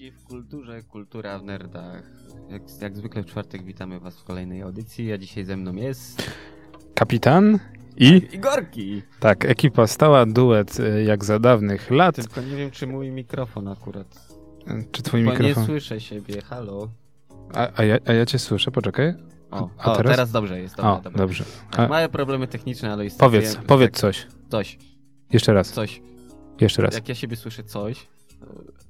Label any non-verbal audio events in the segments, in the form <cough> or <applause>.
ludzi w kulturze, kultura w nerdach. Jak, jak zwykle w czwartek witamy was w kolejnej audycji, a dzisiaj ze mną jest... Kapitan i... Igorki! Tak, ekipa stała, duet y, jak za dawnych lat. Tylko nie wiem, czy mój mikrofon akurat... Czy twój Bo mikrofon... nie słyszę siebie, halo. A, a, ja, a ja cię słyszę, poczekaj. O, A o teraz? teraz? dobrze jest. Dobra, O, dobra. dobrze. Tak, A, małe problemy techniczne, ale jest... powiedz, tak, powiedz tak, coś. Coś, Jeszcze raz, coś. jeszcze raz. Jak ja siebie słyszę coś...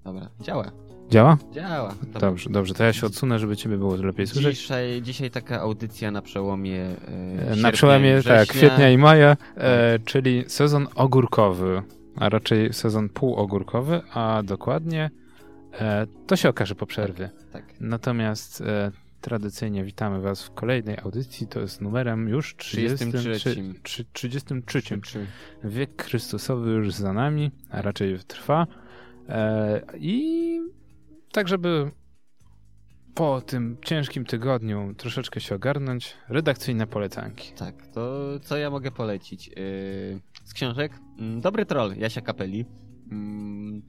Dobra, działa. Działa? Działa. Dobra. Dobrze, dobrze. To ja się odsunę, żeby ciebie było lepiej słyszeć. Dzisiaj, dzisiaj taka audycja na przełomie e, E, sierpnia Na przełomie tak, kwietnia i maja, e, czyli sezon ogórkowy, a raczej sezon półogórkowy, a dokładnie e, to się okaże po przerwie. Tak. Natomiast e, tradycyjnie witamy Was w kolejnej audycji. To jest numerem już 33. 33. trzy- 33. Czy- Wiek Chrystusowy już za nami, a raczej trwa. E, I tak, żeby po tym ciężkim tygodniu troszeczkę się ogarnąć, redakcyjne polecanki. Tak, to co ja mogę polecić? Yy, z książek? Mm, Dobry troll Jasia Kapeli. Mm,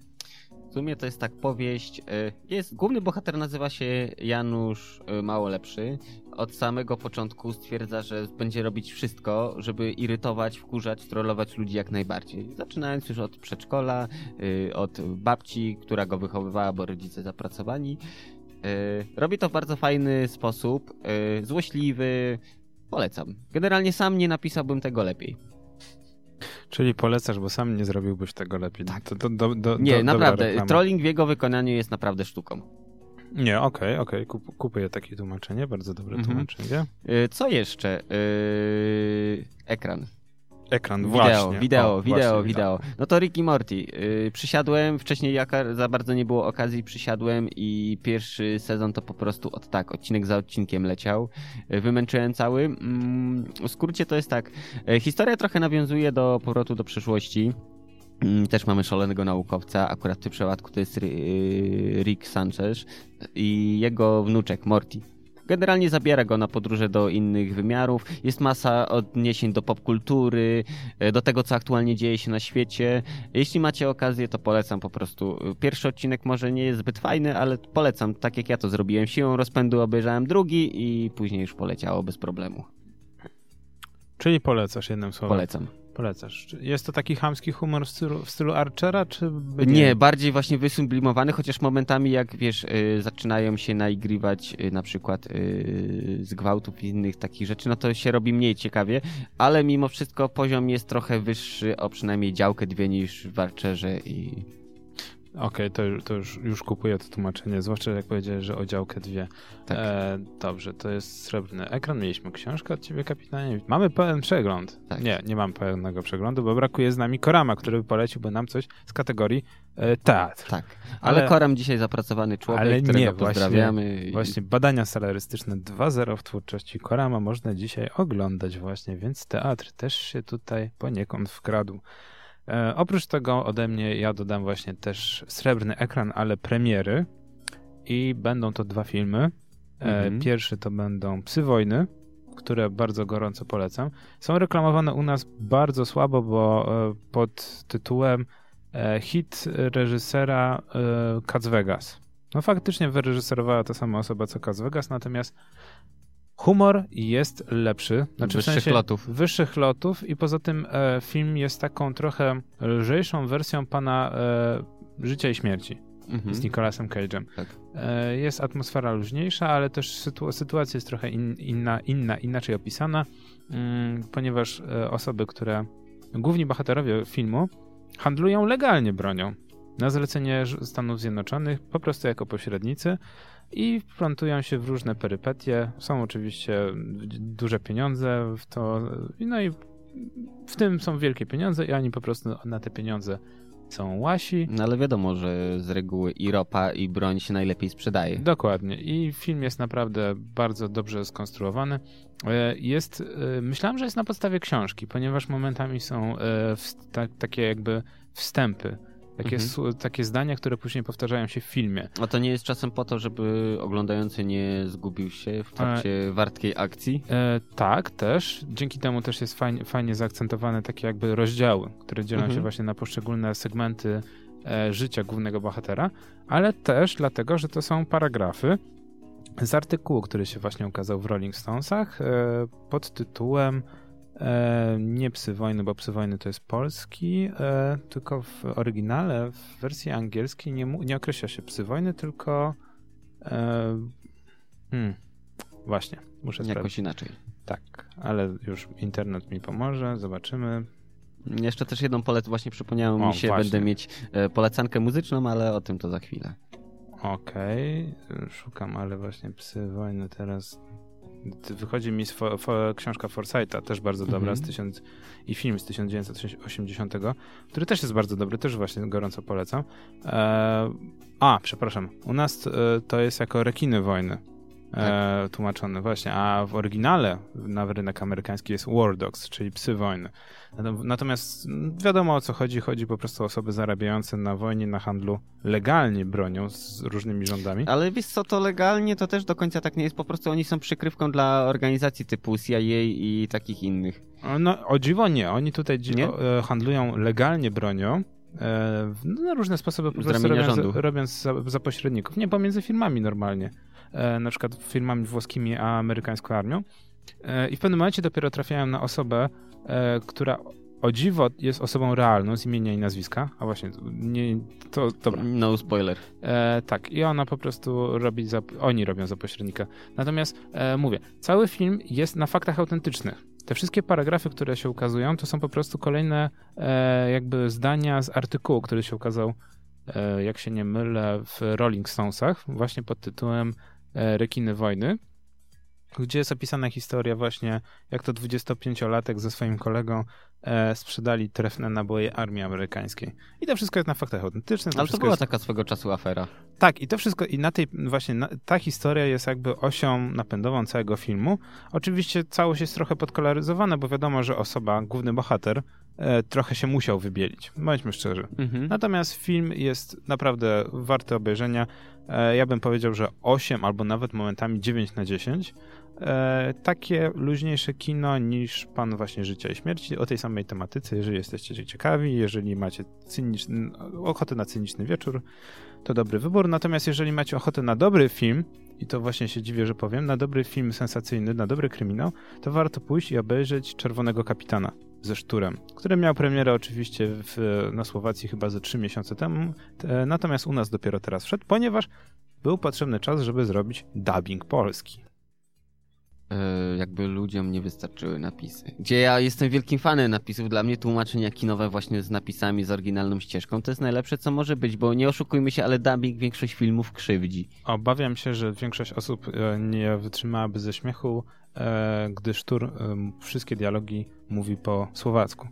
W sumie to jest tak powieść. yy, Jest, główny bohater nazywa się Janusz yy, Mało Lepszy. Od samego początku stwierdza, że będzie robić wszystko, żeby irytować, wkurzać, trollować ludzi jak najbardziej. Zaczynając już od przedszkola, yy, od babci, która go wychowywała, bo rodzice zapracowani. Yy, Robi to w bardzo fajny sposób, yy, złośliwy, Polecam. Generalnie sam nie napisałbym tego lepiej. Czyli polecasz, bo sam nie zrobiłbyś tego lepiej. Tak. To, to, do, do, Nie, naprawdę. reklama. Trolling w jego wykonaniu jest naprawdę sztuką. Nie, okej, okej, kup, kupuję takie tłumaczenie, bardzo dobre Mhm. tłumaczenie. Yy, co jeszcze? Yy, ekran. Ekran, Wideo, właśnie. wideo, O, wideo, właśnie, wideo. No to Rick i Morty. Yy, przysiadłem, wcześniej jaka za bardzo nie było okazji, przysiadłem i pierwszy sezon to po prostu od tak, odcinek za odcinkiem leciał. Yy, wymęczyłem cały. Mm, w skrócie to jest tak. Yy, historia trochę nawiązuje do powrotu do przyszłości. Mm, Też mamy szalonego naukowca, akurat w tym przypadku to jest yy, Rick Sanchez i jego wnuczek Morty. Generalnie zabiera go na podróże do innych wymiarów. Jest masa odniesień do popkultury, e, do tego, co aktualnie dzieje się na świecie. Jeśli macie okazję, to polecam po prostu. Pierwszy odcinek może nie jest zbyt fajny, ale polecam, tak jak ja to zrobiłem. Siłą rozpędu obejrzałem drugi i później już poleciało bez problemu. Czyli polecasz jednym słowem. Polecam. Polecasz. Jest to taki chamski humor w stylu, w stylu Archera, czy by Nie, bardziej właśnie wysublimowany, chociaż momentami jak wiesz, y, zaczynają się naigrywać y, na przykład y, z gwałtów i innych takich rzeczy, no to się robi mniej ciekawie, ale mimo wszystko poziom jest trochę wyższy o przynajmniej działkę dwie niż w Archerze i Okej, to, już- to już, już kupuję to tłumaczenie, zwłaszcza jak powiedziałeś, że o działkę dwie. tak. E, dobrze, to jest srebrny ekran. Mieliśmy książkę od ciebie, kapitanie. Mamy pełen przegląd. Tak. Nie, nie mam pełnego przeglądu, bo brakuje z nami Korama, który poleciłby nam coś z kategorii e, teatr. Tak, ale, Ale- Koram dzisiaj zapracowany człowiek, ale nie, którego właśnie- pozdrawiamy. i- Właśnie badania salarystyczne 2.0 w twórczości Korama można dzisiaj oglądać właśnie, więc teatr też się tutaj poniekąd wkradł. E, oprócz tego ode mnie ja dodam właśnie też srebrny ekran, ale premiery i będą to dwa filmy. E, Mhm. Pierwszy to będą Psy Wojny, które bardzo gorąco polecam. Są reklamowane u nas bardzo słabo, bo e, pod tytułem hit reżysera Cats Vegas. No faktycznie wyreżyserowała ta sama osoba co Cats Vegas, natomiast humor jest lepszy. Znaczy Wyższych w sensie lotów. Wyższych lotów i poza tym e, film jest taką trochę lżejszą wersją pana e, Życia i Śmierci Mhm. z Nicolasem Cage'em. Tak. E, Jest atmosfera luźniejsza, ale też sytu- sytuacja jest trochę in, inna, inna, inaczej opisana, mm, ponieważ e, osoby, które, główni bohaterowie filmu, handlują legalnie bronią na zlecenie Stanów Zjednoczonych, po prostu jako pośrednicy i wplątują się w różne perypetie. Są oczywiście duże pieniądze w to, no i w tym są wielkie pieniądze i oni po prostu na te pieniądze są łasi. No ale wiadomo, że z reguły i ropa i broń się najlepiej sprzedaje. Dokładnie. I film jest naprawdę bardzo dobrze skonstruowany. E, Jest, e, myślałem, że jest na podstawie książki, ponieważ momentami są e, wst- ta, takie jakby wstępy, takie, Mhm. takie zdania, które później powtarzają się w filmie. A to nie jest czasem po to, żeby oglądający nie zgubił się w trakcie wartkiej akcji? E, tak, też. Dzięki temu też jest fajnie, fajnie zaakcentowane takie jakby rozdziały, które dzielą Mhm. się właśnie na poszczególne segmenty e, życia głównego bohatera, ale też dlatego, że to są paragrafy z artykułu, który się właśnie ukazał w Rolling Stonesach e, pod tytułem e, nie Psy Wojny, bo Psy Wojny to jest polski, e, tylko w oryginale, w wersji angielskiej nie, nie określa się Psy Wojny, tylko e, hmm, właśnie, muszę Jakoś sprawdzić. inaczej. Tak, ale już internet mi pomoże, zobaczymy. Jeszcze też jedną polec właśnie przypomniało O, mi się, właśnie. będę mieć e, polecankę muzyczną, ale o tym to za chwilę. Okej, szukam, ale właśnie Psy Wojny teraz... Wychodzi mi fo, fo, książka Forsytha, też bardzo dobra, Mhm. z tysiąc, i film z 1980, który też jest bardzo dobry, też właśnie gorąco polecam. E, a, przepraszam, u nas e, to jest jako Rekiny Wojny e, tłumaczone, właśnie, a w oryginale na rynek amerykański jest War Dogs, czyli Psy Wojny. Natom- Natomiast mm, wiadomo o co chodzi, chodzi po prostu o osoby zarabiające na wojnie, na handlu legalnie bronią z różnymi rządami. Ale wiesz co, to legalnie to też do końca tak nie jest, po prostu oni są przykrywką dla organizacji typu CIA i takich innych. No, o dziwo nie. Oni tutaj Nie? e, handlują legalnie bronią. E, no, na różne sposoby po prostu robiąc, rządu. robiąc za, za pośredników. Nie pomiędzy firmami normalnie. E, na przykład firmami włoskimi a amerykańską armią. E, I w pewnym momencie dopiero trafiają na osobę, e, która o dziwo jest osobą realną z imienia i nazwiska. A właśnie, nie, to dobra. No spoiler. E, tak, i ona po prostu robi, za, oni robią za pośrednika. Natomiast e, mówię, cały film jest na faktach autentycznych. Te wszystkie paragrafy, które się ukazują, to są po prostu kolejne e, jakby zdania z artykułu, który się ukazał, jak się nie mylę, w Rolling Stonesach, właśnie pod tytułem Rekiny Wojny, gdzie jest opisana historia właśnie, jak to 25-latek ze swoim kolegą e, sprzedali trefne naboje armii amerykańskiej. I to wszystko jest na faktach autentycznych. Ale to była jest... taka swego czasu afera. Tak, i to wszystko, i na tej, właśnie na, ta historia jest jakby osią napędową całego filmu. Oczywiście całość jest trochę podkoloryzowana, bo wiadomo, że osoba, główny bohater, e, trochę się musiał wybielić. Bądźmy szczerzy. Mhm. Natomiast film jest naprawdę warty obejrzenia. E, ja bym powiedział, że 8 albo nawet momentami 9 na 10. E, takie luźniejsze kino niż Pan właśnie Życia i Śmierci o tej samej tematyce. Jeżeli jesteście ciekawi, jeżeli macie cyniczny, ochotę na cyniczny wieczór, to dobry wybór. Natomiast jeżeli macie ochotę na dobry film, i to właśnie się dziwię, że powiem, na dobry film sensacyjny, na dobry kryminał, to warto pójść i obejrzeć Czerwonego Kapitana ze Szturem, który miał premierę oczywiście w, na Słowacji chyba ze 3 miesiące temu, natomiast u nas dopiero teraz wszedł, ponieważ był potrzebny czas, żeby zrobić dubbing polski. E, jakby ludziom nie wystarczyły napisy. Gdzie ja jestem wielkim fanem napisów, dla mnie tłumaczenia kinowe właśnie z napisami, z oryginalną ścieżką, to jest najlepsze, co może być, bo nie oszukujmy się, ale dubbing większość filmów krzywdzi. Obawiam się, że większość osób e, nie wytrzymałaby ze śmiechu, e, gdy Sztur e, wszystkie dialogi mówi po słowacku.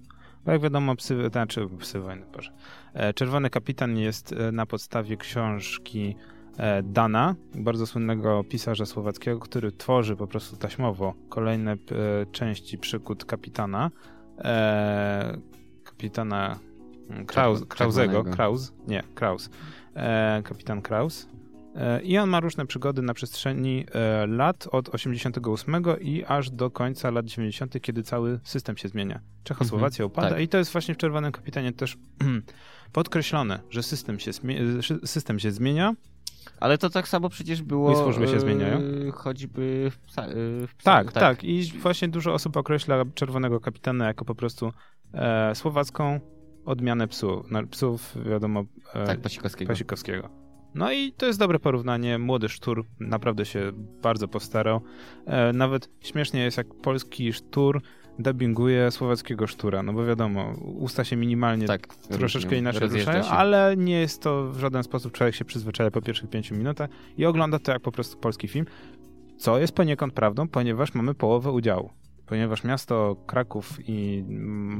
Bo jak wiadomo, psy, znaczy psy wojny, Boże. Czerwony Kapitan jest na podstawie książki Dana, bardzo słynnego pisarza słowackiego, który tworzy po prostu taśmowo kolejne e, części przygód kapitana. E, kapitana mm, Kraus, Krausego. Kraus? Nie, Kraus. E, kapitan Kraus. E, I on ma różne przygody na przestrzeni e, lat od 88 i aż do końca lat 90., kiedy cały system się zmienia. Czechosłowacja upada tak. i to jest właśnie w Czerwonym Kapitanie też <clears throat> podkreślone, że system się, system się zmienia. Ale to tak samo przecież było. I służby się e, zmieniają? Choćby w, psa, e, w psa, Tak, tak, I właśnie dużo osób określa Czerwonego Kapitana jako po prostu e, słowacką odmianę psu, na, psów, wiadomo, e, Tak, Pasikowskiego. Pasikowskiego. No i to jest dobre porównanie. Młody sztur naprawdę się bardzo postarał. E, nawet śmiesznie jest, jak polski sztur dubbinguje słowackiego sztura, no bo wiadomo, usta się minimalnie tak, troszeczkę inaczej ruszają, ale nie jest to w żaden sposób, człowiek się przyzwyczaja po pierwszych pięciu minutach i ogląda to jak po prostu polski film, co jest poniekąd prawdą, ponieważ mamy połowę udziału. Ponieważ miasto Kraków i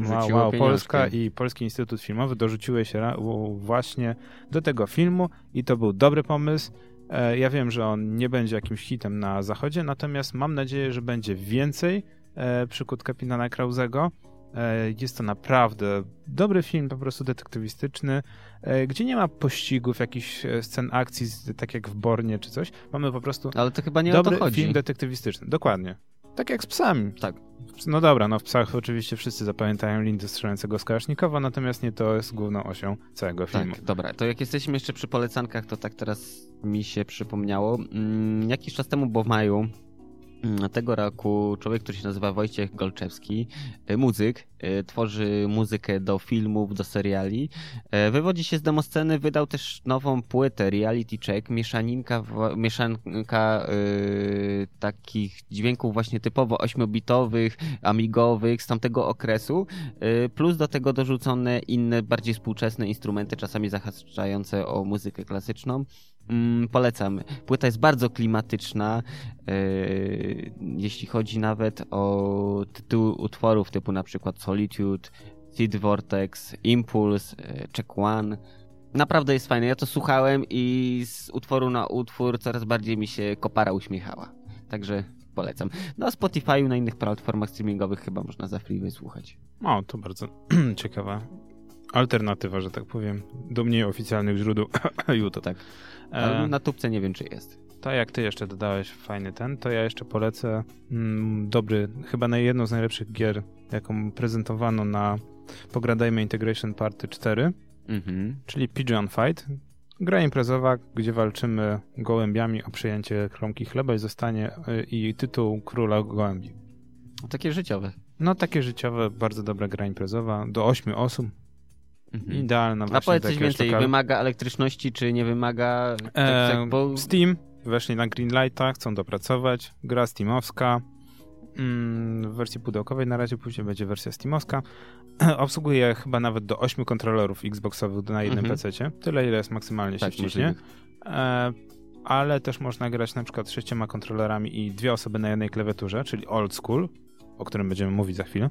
Mała Polska i Polski Instytut Filmowy dorzuciły się właśnie do tego filmu i to był dobry pomysł. E, Ja wiem, że on nie będzie jakimś hitem na zachodzie, natomiast mam nadzieję, że będzie więcej e, przykład kapitana Krauzego. E, Jest to naprawdę dobry film, po prostu detektywistyczny, e, gdzie nie ma pościgów, jakichś scen akcji, tak jak w Bornie czy coś. Mamy po prostu Ale to chyba nie dobry o to chodzi. film detektywistyczny. Dokładnie. Tak jak z psami. Tak. No dobra, no w psach oczywiście wszyscy zapamiętają Lindy strzelającego z Kałasznikowa, natomiast nie to jest główną osią całego filmu. Tak, dobra, to jak jesteśmy jeszcze przy polecankach, to tak teraz mi się przypomniało. Mm, jakiś czas temu, bo w maju tego roku człowiek, który się nazywa Wojciech Golczewski, y, muzyk, y, tworzy muzykę do filmów, do seriali. Y, Wywodzi się z demosceny, wydał też nową płytę Reality Check, mieszaninka, mieszanka y, takich dźwięków właśnie typowo 8-bitowych, amigowych z tamtego okresu, y, plus do tego dorzucone inne, bardziej współczesne instrumenty, czasami zahaczające o muzykę klasyczną. Mm, polecam. Płyta jest bardzo klimatyczna, yy, jeśli chodzi nawet o tytuły utworów typu na przykład Solitude, Seed Vortex, Impulse, yy, Check One. Naprawdę jest fajne. Ja to słuchałem i z utworu na utwór coraz bardziej mi się kopara uśmiechała. Także polecam. Na Spotify, na innych platformach streamingowych chyba można za free wysłuchać. O, to bardzo <clears throat> ciekawa alternatywa, że tak powiem, do mniej oficjalnych źródeł <clears throat> YouTube. Tak. E, na tubce nie wiem, czy jest. To jak ty jeszcze dodałeś fajny ten, to ja jeszcze polecę mm, dobry, chyba na jedną z najlepszych gier, jaką prezentowano na Pogradajmy Integration Party 4, Mhm. czyli Pigeon Fight. Gra imprezowa, gdzie walczymy gołębiami o przyjęcie kromki chleba i zostanie y, i tytuł króla gołębi. Takie życiowe. No takie życiowe, bardzo dobra gra imprezowa, do 8 osób, Mhm. idealna A właśnie powiedz do coś więcej, lokalu. wymaga elektryczności, czy nie wymaga? Tak, E, tak, bo... Steam, weszli na Greenlighta, chcą dopracować. Gra Steamowska. Mm, w wersji pudełkowej na razie, później będzie wersja Steamowska. <clears throat> Obsługuje chyba nawet do 8 kontrolerów Xboxowych na jednym Mhm. PC. Tyle, ile jest maksymalnie się Tak, wciśnie. możliwe. E, ale też można grać na przykład sześcioma kontrolerami i dwie osoby na jednej klawiaturze, czyli old school, o którym będziemy mówić za chwilę.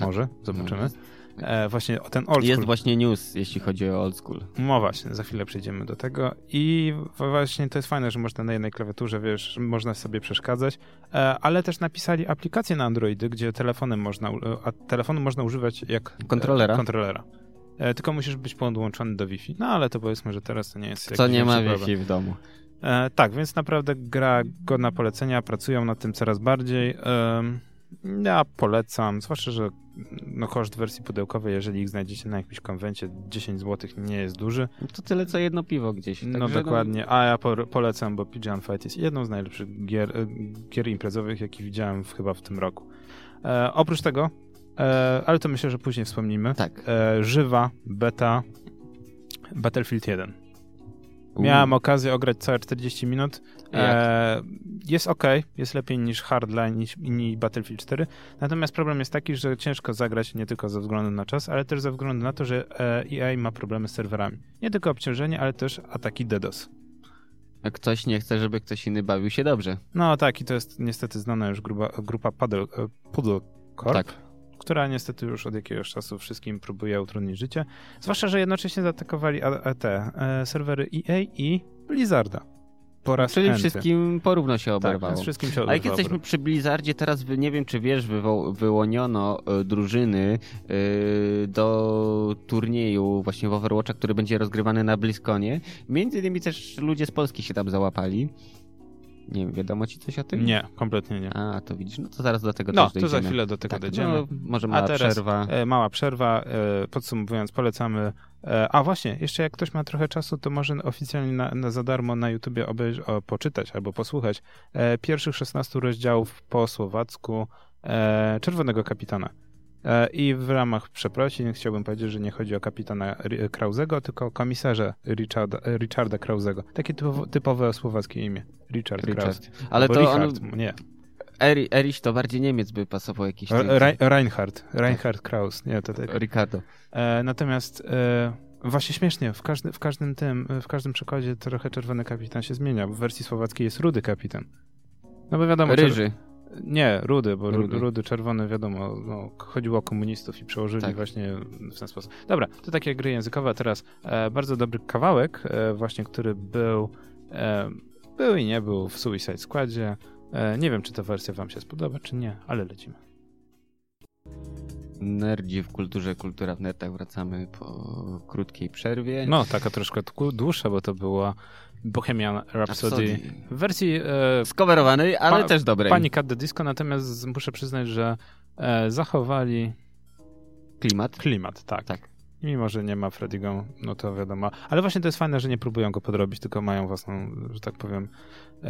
Może, zobaczymy. No, E, właśnie o ten old Jest school. właśnie news, jeśli chodzi o old school. No właśnie, za chwilę przejdziemy do tego. I właśnie to jest fajne, że można na jednej klawiaturze, wiesz, można sobie przeszkadzać, e, ale też napisali aplikację na Androidy, gdzie telefonem można, a telefonu można używać jak Kontrolera? E, kontrolera. E, tylko musisz być podłączony do Wi-Fi. No ale to powiedzmy, że teraz to nie jest Co nie ma problem. Wi-Fi w domu. E, tak, więc naprawdę gra godna polecenia, pracują nad tym coraz bardziej. Em, ja polecam, zwłaszcza, że no, koszt wersji pudełkowej, jeżeli ich znajdziecie na jakimś konwencie, 10 zł nie jest duży. To tyle co jedno piwo gdzieś. No Także dokładnie, a ja po, polecam, bo Pigeon Fight jest jedną z najlepszych gier, e, gier imprezowych, jakie widziałem w, chyba w tym roku. E, oprócz tego, e, ale to myślę, że później wspomnimy, Tak. e, żywa beta Battlefield 1. Miałem okazję ograć całe 40 minut. E, jest ok, jest lepiej niż Hardline niż, niż Battlefield 4. Natomiast problem jest taki, że ciężko zagrać nie tylko ze względu na czas, ale też ze względu na to, że e, EA ma problemy z serwerami. Nie tylko obciążenie, ale też ataki DDoS. Ktoś nie chce, żeby ktoś inny bawił się dobrze. No tak, i to jest niestety znana już grupa, grupa e, Poodle Corp, Tak. Która niestety już od jakiegoś czasu wszystkim próbuje utrudnić życie. Zwłaszcza, że jednocześnie zaatakowali te serwery EA i Blizzarda. Po raz Czyli enty. wszystkim porówno się tak, oberwało. więc wszystkim się A jak jesteśmy przy Blizzardzie, teraz nie wiem, czy wiesz, wywo- wyłoniono e, drużyny e, do turnieju właśnie w Overwatcha, który będzie rozgrywany na BlizzConie. Między innymi też ludzie z Polski się tam załapali. Nie wiadomo ci coś o tym? Nie, kompletnie nie. A, to widzisz, no to zaraz do tego No, też to dojdziemy. za chwilę do tego tak, dojdziemy. No, może A mała teraz przerwa. e, mała przerwa. E, podsumowując, polecamy. E, a właśnie, jeszcze jak ktoś ma trochę czasu, to może oficjalnie na, na za darmo na YouTubie obejrz, o, poczytać albo posłuchać e, pierwszych 16 rozdziałów po słowacku e, Czerwonego Kapitana. E, I w ramach przeprosin chciałbym powiedzieć, że nie chodzi o kapitana Krauzego, tylko o komisarza Richarda, Richarda Krauzego. Takie typowo, typowe słowackie imię. Richard, Kraus. Richard. Ale Albo to on, Richard, nie. Eri, Erich to bardziej Niemiec by pasował jakiś Re- Reinhard. Reinhard Kraus. Nie, to tak. Ricardo. E, natomiast e, właśnie śmiesznie, w, każdy, w każdym tym, w każdym przekładzie trochę czerwony kapitan się zmienia. W wersji słowackiej jest rudy kapitan. No bo wiadomo. Ryży. Nie, rudy, bo rudy, Rudy. czerwony, wiadomo, no, chodziło o komunistów i przełożyli Tak. właśnie w ten sposób. Dobra, to takie gry językowe, a teraz e, bardzo dobry kawałek, e, właśnie, który był, e, był i nie był w Suicide Squadzie. E, nie wiem, czy ta wersja wam się spodoba, czy nie, ale lecimy. Nerdzi w kulturze, kultura w nerdach wracamy po krótkiej przerwie. No, taka troszkę dłuższa, bo to była Bohemian Rhapsody, Rhapsody. w wersji e, Skowerowanej, ale Pa- też dobrej. Pani Cat the Disco, natomiast muszę przyznać, że e, zachowali Klimat. klimat, tak. Tak. Mimo, że nie ma Frediego, no to wiadomo. Ale właśnie to jest fajne, że nie próbują go podrobić, tylko mają własną, że tak powiem,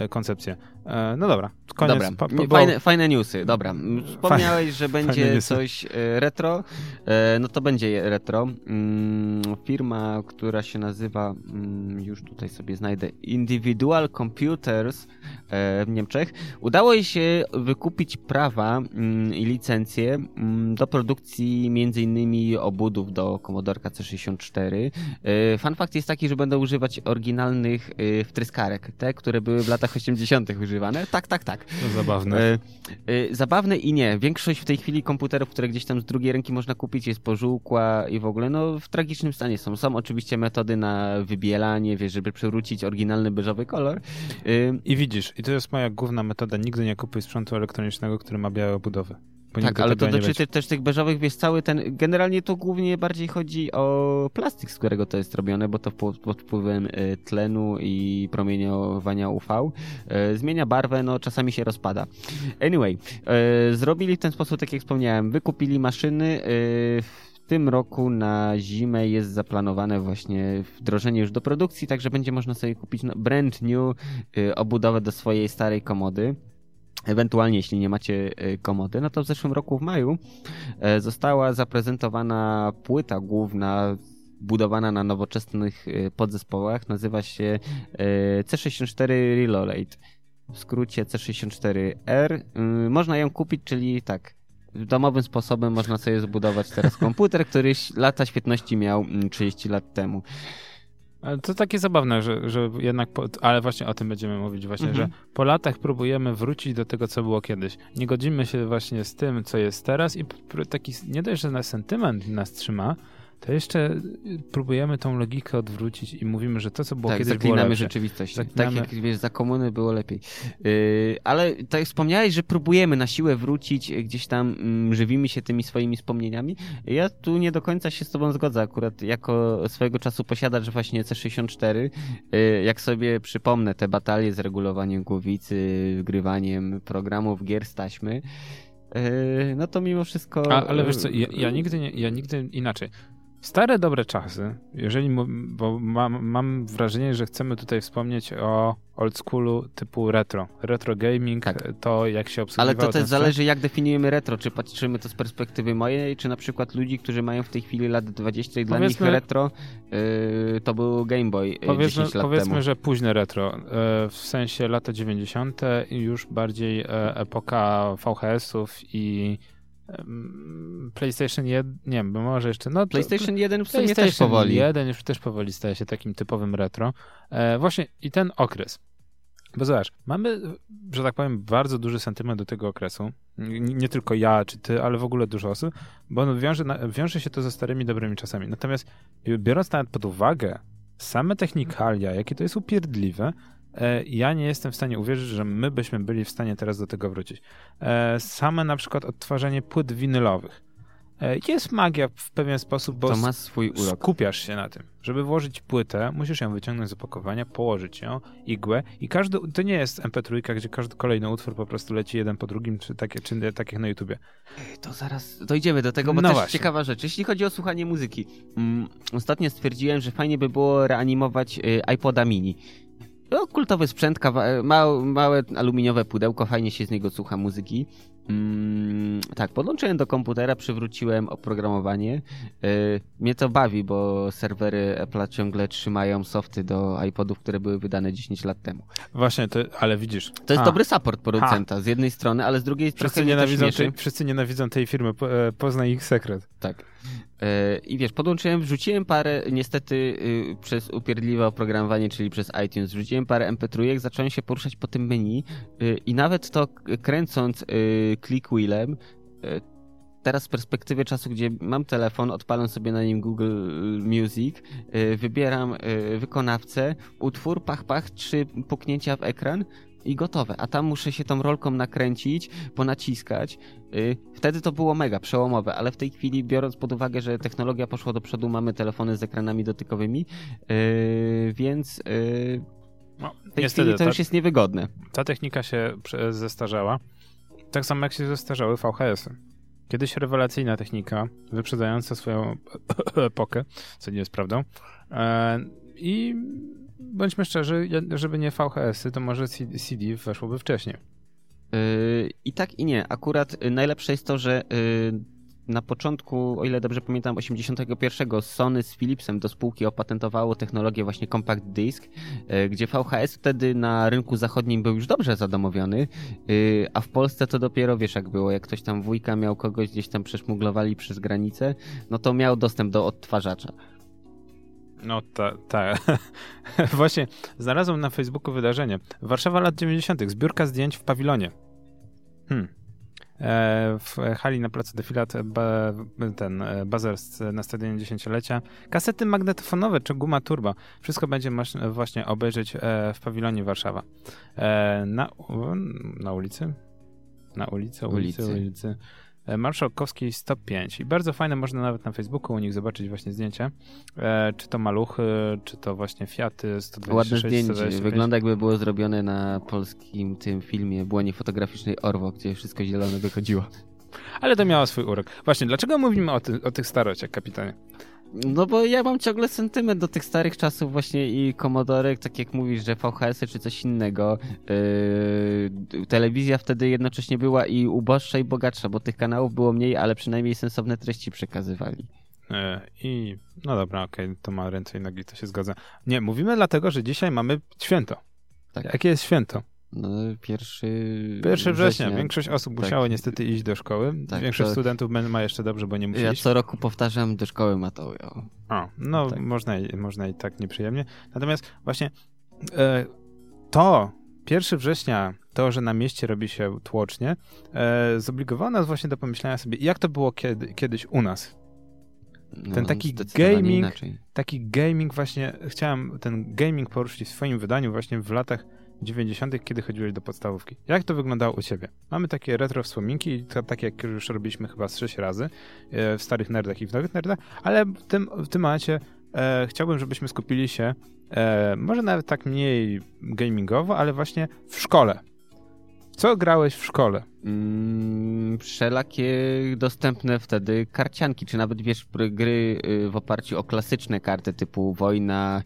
koncepcję. E, no dobra, koniec. Dobra, Pa- pa- Nie, bo- fajne, fajne newsy, dobra. Wspomniałeś, że fajne będzie coś e, retro, e, no to będzie retro. Mm, Firma, która się nazywa, mm, już tutaj sobie znajdę, Individual Computers e, w Niemczech, udało jej się wykupić prawa mm, i licencje do produkcji innymi obudów do Commodore C64. E, Fun fact jest taki, że będą używać oryginalnych e, wtryskarek, te, które były w latach 80. używane. Tak, tak, tak. To zabawne. E, e, zabawne i nie. Większość w tej chwili komputerów, które gdzieś tam z drugiej ręki można kupić, jest pożółkła i w ogóle no, w tragicznym stanie są. Są oczywiście metody na wybielanie, wiesz, żeby przywrócić oryginalny beżowy kolor. E, I widzisz, i to jest moja główna metoda, nigdy nie kupuj sprzętu elektronicznego, który ma białe obudowy. Tak, ale to dotyczy będzie. też tych beżowych, wiesz, cały ten, generalnie to głównie bardziej chodzi o plastik, z którego to jest robione, bo to pod, wpływem e, tlenu i promieniowania UV e, zmienia barwę, no czasami się rozpada. Anyway, e, zrobili w ten sposób, tak jak wspomniałem, wykupili maszyny, w tym roku na zimę jest zaplanowane właśnie wdrożenie już do produkcji, także będzie można sobie kupić no, brand new obudowę do swojej starej komody. Ewentualnie, jeśli nie macie e, komody, no to w zeszłym roku w maju e, została zaprezentowana płyta główna budowana na nowoczesnych e, podzespołach. Nazywa się e, C64 Reload. W skrócie C64R. Y, Można ją kupić, czyli tak. Domowym sposobem można sobie zbudować teraz komputer, który lata świetności miał mm, 30 lat temu. Ale to takie zabawne, że, że jednak, po, ale właśnie o tym będziemy mówić właśnie, Mhm. że po latach próbujemy wrócić do tego, co było kiedyś. Nie godzimy się właśnie z tym, co jest teraz i taki, nie dość, że nas sentyment nas trzyma, to jeszcze y, próbujemy tą logikę odwrócić i mówimy, że to, co było tak, kiedyś było zaklinamy lepsze. rzeczywistość. Zaklinamy- Tak jak wiesz, za komuny było lepiej. Yy, ale tak jak wspomniałeś, że próbujemy na siłę wrócić, yy, gdzieś tam mm, żywimy się tymi swoimi wspomnieniami. Ja tu nie do końca się z tobą zgodzę. Akurat jako swojego czasu posiadacz właśnie C64, yy, jak sobie przypomnę te batalie z regulowaniem głowicy, wgrywaniem programów, gier z taśmy, yy, no to mimo wszystko... A, ale wiesz co, ja, ja, nigdy nie, ja nigdy inaczej. Stare dobre czasy, jeżeli, bo mam, mam wrażenie, że chcemy tutaj wspomnieć o old schoolu typu retro. Retro gaming, Tak. to jak się obsługiwało Ale to też sprzęt. zależy, jak definiujemy retro. Czy patrzymy to z perspektywy mojej, czy na przykład ludzi, którzy mają w tej chwili lat 20 i dla nich retro yy, to był Game Boy yy, Powiedzmy, 10 lat powiedzmy temu. że późne retro, e, w sensie lata 90. i już bardziej e, epoka VHS-ów i PlayStation 1, nie wiem, bo może jeszcze, no PlayStation 1 w sumie PlayStation też powoli. 1 już też powoli staje się takim typowym retro. E, właśnie i ten okres. Bo zobacz, mamy, że tak powiem, bardzo duży sentyment do tego okresu. N- Nie tylko ja czy ty, ale w ogóle dużo osób, bo wiąże, wiąże się to ze starymi, dobrymi czasami. Natomiast biorąc nawet pod uwagę same technikalia, jakie to jest upierdliwe, ja nie jestem w stanie uwierzyć, że my byśmy byli w stanie teraz do tego wrócić. E, Same na przykład odtwarzanie płyt winylowych. E, Jest magia w pewien sposób, bo To ma swój urok. skupiasz się na tym. Żeby włożyć płytę, musisz ją wyciągnąć z opakowania, położyć ją, igłę i każdy, to nie jest MP3, gdzie każdy kolejny utwór po prostu leci jeden po drugim, czy takie, czy tak jak na YouTubie. To zaraz dojdziemy do tego, bo No też właśnie. ciekawa rzecz. Jeśli chodzi o słuchanie muzyki, mm, ostatnio stwierdziłem, że fajnie by było reanimować y, iPoda mini. No, kultowy sprzęt, kawa- mał, małe aluminiowe pudełko, fajnie się z niego słucha muzyki. Mm, tak, podłączyłem do komputera, przywróciłem oprogramowanie. Y, mnie to bawi, bo serwery Apple'a ciągle trzymają softy do iPodów, które były wydane 10 lat temu. Właśnie, to, ale widzisz. To jest A, dobry support producenta z jednej strony, ale z drugiej Wszyscy nienawidzą, tej, wszyscy nienawidzą tej firmy, e, poznaj ich sekret. Tak. E, I wiesz, podłączyłem, wrzuciłem parę, niestety y, przez upierdliwe oprogramowanie, czyli przez iTunes, wrzuciłem parę MP3, zacząłem się poruszać po tym menu y, i nawet to kręcąc y, click wheelem, teraz z perspektywy czasu, gdzie mam telefon, odpalam sobie na nim Google Music, wybieram wykonawcę, utwór, pach, pach, trzy puknięcia w ekran i gotowe. A tam muszę się tą rolką nakręcić, ponaciskać. Y, wtedy to było mega przełomowe, ale w tej chwili, biorąc pod uwagę, że technologia poszła do przodu, mamy telefony z ekranami dotykowymi, y, więc y, No, w tej niestety, chwili to ta, już jest niewygodne. ta technika się zestarzała. Tak samo jak się zestarzały VHS-y. Kiedyś rewelacyjna technika, wyprzedzająca swoją <coughs> epokę, co nie jest prawdą. E, I bądźmy szczerzy, żeby nie VHS-y, to może CD weszłoby wcześniej. Yy, I tak i nie. Akurat y, najlepsze jest to, że y, na początku, o ile dobrze pamiętam, 81 Sony z Philipsem do spółki opatentowało technologię właśnie Compact Disc, y, gdzie VHS wtedy na rynku zachodnim był już dobrze zadomowiony, y, a w Polsce to dopiero wiesz jak było, jak ktoś tam wujka miał kogoś gdzieś tam przeszmuglowali przez granicę, no to miał dostęp do odtwarzacza. No tak, ta. <laughs> Właśnie znalazłem na Facebooku wydarzenie. Warszawa lat 90. Zbiórka zdjęć w pawilonie. Hmm. E, w hali na placu Defilat ba, ten e, bazer na stadionie dziesięciolecia. Kasety magnetofonowe czy guma turbo. Wszystko będzie można właśnie obejrzeć e, w pawilonie Warszawa. E, na, na ulicy? Na ulicy, ulicy, Ulicy. ulicy. E, Marszałkowskiej 105. I bardzo fajne, można nawet na Facebooku u nich zobaczyć właśnie zdjęcia. E, czy to maluchy, czy to właśnie Fiaty 126, Ładne zdjęcie. 125. Wygląda jakby było zrobione na polskim tym filmie błonie fotograficznej Orwo, gdzie wszystko zielone wychodziło. Ale to miało swój urok. Właśnie, dlaczego mówimy o, ty, o tych starociach, kapitanie? No bo ja mam ciągle sentyment do tych starych czasów właśnie i komodorek, tak jak mówisz, że VHS-y czy coś innego. Yy, telewizja wtedy jednocześnie była i uboższa i bogatsza, bo tych kanałów było mniej, ale przynajmniej sensowne treści przekazywali. E, I no dobra, okej, to ma ręce i nogi, to się zgadza. Nie, mówimy dlatego, że dzisiaj mamy święto. Tak. Jakie jest święto? No, pierwszy... 1 września. Większość osób Tak. musiało niestety iść do szkoły. Tak, Większość to- studentów ma- ma jeszcze dobrze, bo nie musi Ja iść. co roku powtarzam do szkoły Matoły. A, no Tak. można, i, można i tak nieprzyjemnie. Natomiast właśnie e, to 1 września, to, że na mieście robi się tłocznie, e, zobligowało nas właśnie do pomyślenia sobie, jak to było kiedy, kiedyś u nas. No, Ten taki zdecydowanie gaming- Inaczej. Taki gaming właśnie, chciałem ten gaming poruszyć w swoim wydaniu właśnie w latach 90., kiedy chodziłeś do podstawówki. Jak to wyglądało u ciebie? Mamy takie retro wspominki, takie jak już robiliśmy chyba z 6 razy e, w starych nerdach i w nowych nerdach, ale w tym, w tym momencie e, chciałbym, żebyśmy skupili się e, może nawet tak mniej gamingowo, ale właśnie w szkole. Co grałeś w szkole? Mm, wszelakie dostępne wtedy karcianki, czy nawet wiesz, gry y, w oparciu o klasyczne karty typu wojna,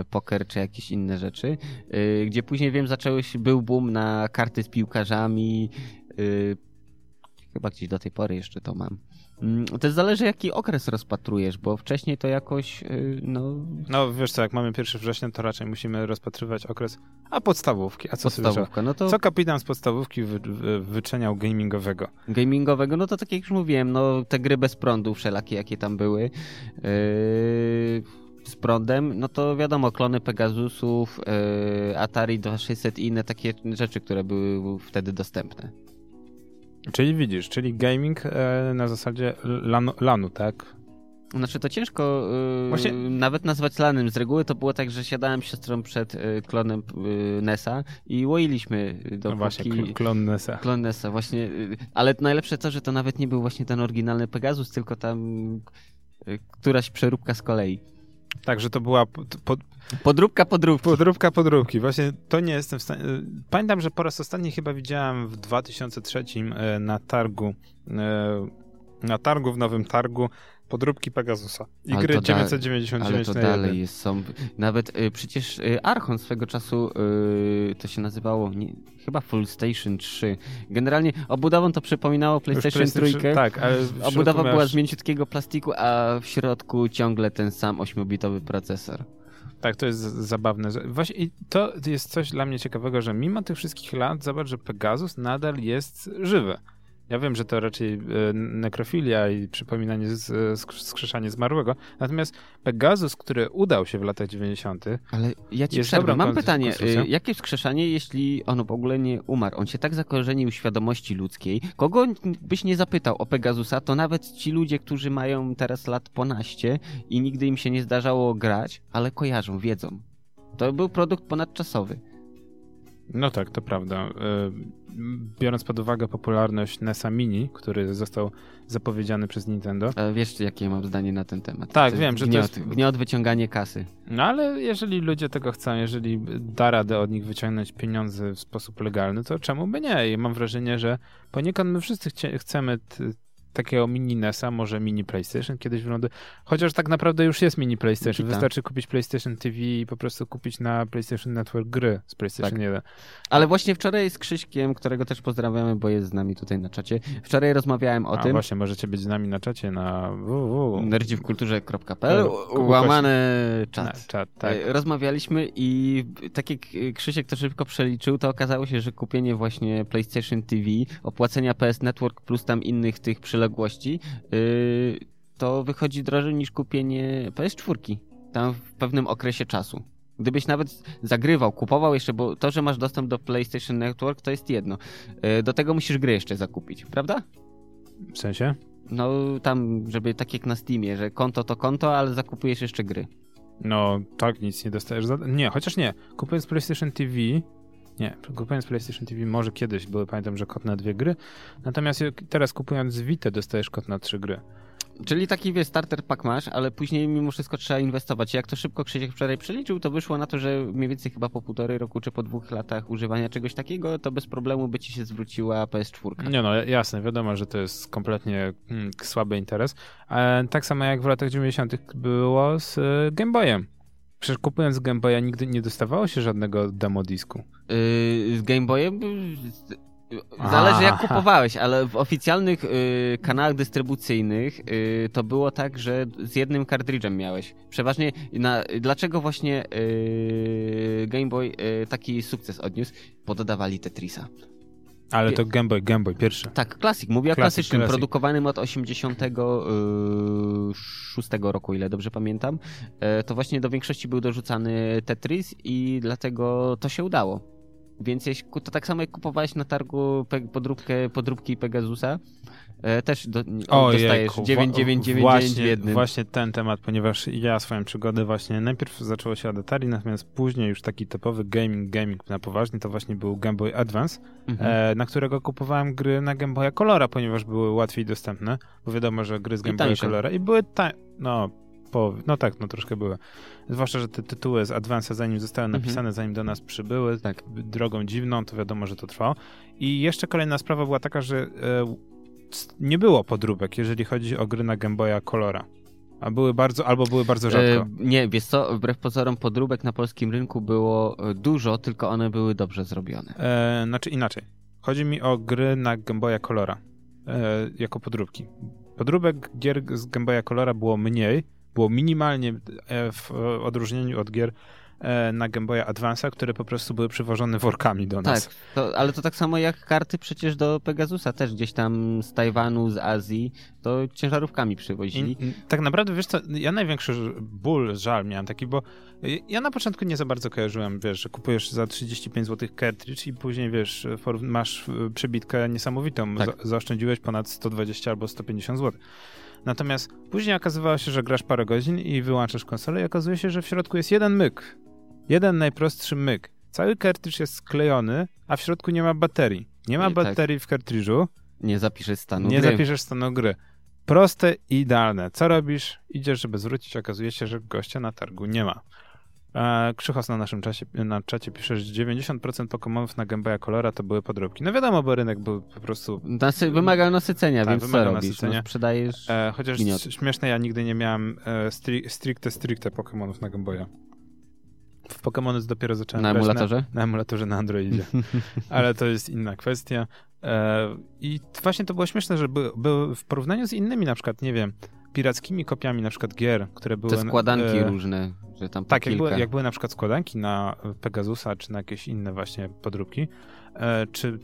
y, poker czy jakieś inne rzeczy, y, gdzie później wiem zaczęły się, był boom na karty z piłkarzami, chyba gdzieś do tej pory jeszcze to mam. Mm, To zależy jaki okres rozpatrujesz, bo wcześniej to jakoś, y, no, No wiesz co, jak mamy 1 września, to raczej musimy rozpatrywać okres, a podstawówki, a co podstawówka, no to Co kapitan z podstawówki wy, wy, wyczeniał gamingowego? gamingowego, no to tak jak już mówiłem, no te gry bez prądu wszelakie, jakie tam były yy, z prądem, no to wiadomo, klony Pegasusów, yy, Atari 2600 i inne takie rzeczy, które były wtedy dostępne. Czyli widzisz, czyli gaming e, na zasadzie lanu, lanu, tak? Znaczy to ciężko yy, Właśnie- nawet nazwać lanem. Z reguły to było tak, że siadałem z siostrą przed yy, klonem yy, NESa i łoiliśmy No dopóki... właśnie, kl- klon NESa. Klon NESa, właśnie. y, Ale najlepsze to, że to nawet nie był właśnie ten oryginalny Pegasus, tylko tam y, któraś przeróbka z kolei. Tak, że to była pod, pod, Podróbka podróbki. podróbka podróbki. Właśnie to nie jestem w stanie... Pamiętam, że po raz ostatni chyba widziałem w 2003 e, na targu, e, na targu w Nowym Targu podróbki Pegasusa. I Ale gry to da- 999 Ale to na jeden. dalej jest, są. Nawet y, przecież y, Archon swego czasu y, to się nazywało nie, chyba Full Station 3. Generalnie obudową to przypominało Już PlayStation 3. Tak, ale Obudowa była masz- z mięciutkiego plastiku, a w środku ciągle ten sam 8-bitowy procesor. Tak, to jest zabawne. Właśnie i to jest coś dla mnie ciekawego, że mimo tych wszystkich lat, zobacz, że Pegasus nadal jest żywy. Ja wiem, że to raczej e, nekrofilia i przypominanie, z, sk- skrzeszanie zmarłego. Natomiast Pegasus, który udał się w latach 90., Ale ja ci przerwę. Mam pytanie. y, Jakie wskrzeszanie, jeśli on w ogóle nie umarł? On się tak zakorzenił w świadomości ludzkiej. Kogo byś nie zapytał o Pegasusa, to nawet ci ludzie, którzy mają teraz lat ponaście i nigdy im się nie zdarzało grać, ale kojarzą, wiedzą. To był produkt ponadczasowy. No tak, to prawda. Biorąc pod uwagę popularność NESa Mini, który został zapowiedziany przez Nintendo. A wiesz, jakie mam zdanie na ten temat? Tak, wiem, że gniot, to jest... gniot, wyciąganie kasy. No ale jeżeli ludzie tego chcą, jeżeli da radę od nich wyciągnąć pieniądze w sposób legalny, to czemu by nie? I mam wrażenie, że poniekąd my wszyscy chcemy takiego mini NESa, może mini PlayStation kiedyś wyląduje. Chociaż tak naprawdę już jest mini PlayStation. Wystarczy kupić PlayStation TV i po prostu kupić na PlayStation Network gry z PlayStation tak. 1. Ale właśnie wczoraj z Krzyśkiem, którego też pozdrawiamy, bo jest z nami tutaj na czacie. Wczoraj rozmawiałem o A, tym. właśnie, możecie być z nami na czacie na nerdziwkulturze.pl łamane czat. czat tak. E, rozmawialiśmy i tak jak Krzysiek to szybko przeliczył, to okazało się, że kupienie właśnie PlayStation TV, opłacenia PS Network plus tam innych tych przyległych odległości, yy, to wychodzi drożej niż kupienie PS4 tam w pewnym okresie czasu. Gdybyś nawet zagrywał, kupował jeszcze, bo to, że masz dostęp do PlayStation Network, to jest jedno. Yy, do tego musisz gry jeszcze zakupić, prawda? W sensie? No tam, żeby tak jak na Steamie, że konto to konto, ale zakupujesz jeszcze gry. No tak, nic nie dostajesz. Za... Nie, chociaż nie. Kupując PlayStation TV, nie, kupując PlayStation TV może kiedyś, bo pamiętam, że kod na dwie gry. Natomiast teraz kupując Vita dostajesz kod na trzy gry. Czyli taki wie, starter pack masz, ale później mimo wszystko trzeba inwestować. Jak to szybko Krzysiek wczoraj przeliczył, to wyszło na to, że mniej więcej chyba po półtorej roku czy po dwóch latach używania czegoś takiego, to bez problemu by ci się zwróciła PS4. Nie no, jasne, wiadomo, że to jest kompletnie hmm, słaby interes. E, tak samo jak w latach 90. było z e, Game Boyem. Przecież kupując Game Boya nigdy nie dostawało się żadnego demo disku. Yy, z Game Boyem Zależy jak kupowałeś, ale w oficjalnych y, kanałach dystrybucyjnych y, to było tak, że z jednym kartridżem miałeś. Przeważnie na, dlaczego właśnie y, Game Boy taki sukces odniósł? Bo dodawali Tetrisa. Ale to Game Boy, Game Boy pierwszy. Tak, klasik. Mówię o klasycznym, classic. produkowanym od 86 y, roku, ile dobrze pamiętam. E, to właśnie do większości był dorzucany Tetris i dlatego to się udało. Więc jeśli, to tak samo jak kupowałeś na targu podróbkę, podróbki Pegasusa, e, też do, o, dostajesz 9999 w jednym. Właśnie ten temat, ponieważ ja swoją przygodę właśnie najpierw zaczęło się od Atari, natomiast później już taki typowy gaming, gaming na poważnie, to właśnie był Game Boy Advance, mhm. e, na którego kupowałem gry na Game Boya Colora, ponieważ były łatwiej dostępne, bo wiadomo, że gry z Game Boya Colora i były tańsze, no po, no tak, no troszkę były. Zwłaszcza, że te tytuły z Advance, zanim zostały mhm. napisane, zanim do nas przybyły, tak. drogą dziwną, to wiadomo, że to trwało. I jeszcze kolejna sprawa była taka, że e, nie było podróbek, jeżeli chodzi o gry na Game Boya Colora. A były bardzo, albo były bardzo rzadko. E, nie, wiesz co, wbrew pozorom podróbek na polskim rynku było e, dużo, tylko one były dobrze zrobione. E, znaczy inaczej. Chodzi mi o gry na Game Boya Colora e, jako podróbki. Podróbek gier z Game Boya Colora było mniej, było minimalnie e, w odróżnieniu od gier e, na Game Boya Advance'a, które po prostu były przywożone workami do nas. Tak, to, ale to tak samo jak karty przecież do Pegasusa też gdzieś tam z Tajwanu, z Azji, to ciężarówkami przywozili. I, tak naprawdę, wiesz co, ja największy ból, żal miałem taki, bo ja na początku nie za bardzo kojarzyłem, wiesz, że kupujesz za 35 zł cartridge i później, wiesz, masz przebitkę niesamowitą, tak. zaoszczędziłeś ponad 120 albo 150 zł. Natomiast później okazywało się, że grasz parę godzin i wyłączasz konsolę i okazuje się, że w środku jest jeden myk. Jeden najprostszy myk. Cały kartridż jest sklejony, a w środku nie ma baterii. Nie ma tak. baterii tak. w kartridżu. Nie zapiszesz stanu nie gry. Nie zapiszesz stanu gry. Proste i idealne. Co robisz? Idziesz, żeby zwrócić, okazuje się, że gościa na targu nie ma. E, Krzychos na naszym czasie, na czacie pisze, że 90% Pokémonów na Game Boya Colora to były podróbki. No wiadomo, bo rynek był po prostu... Nasy wymagał nasycenia, tak, więc co robisz? Nasycenia. No, sprzedajesz e, Chociaż śmieszne, ja nigdy nie miałem e, stri stricte, stricte Pokémonów na Game Boya. W Pokémony dopiero zacząłem Na emulatorze? Na, na emulatorze na Androidzie. <laughs> Ale to jest inna kwestia. E, I właśnie to było śmieszne, że były by w porównaniu z innymi, na przykład, nie wiem, pirackimi kopiami na przykład gier, które były... Te składanki e, różne, że tam Tak, jak były, jak były na przykład składanki na Pegasusa, czy na jakieś inne właśnie podróbki, e, czy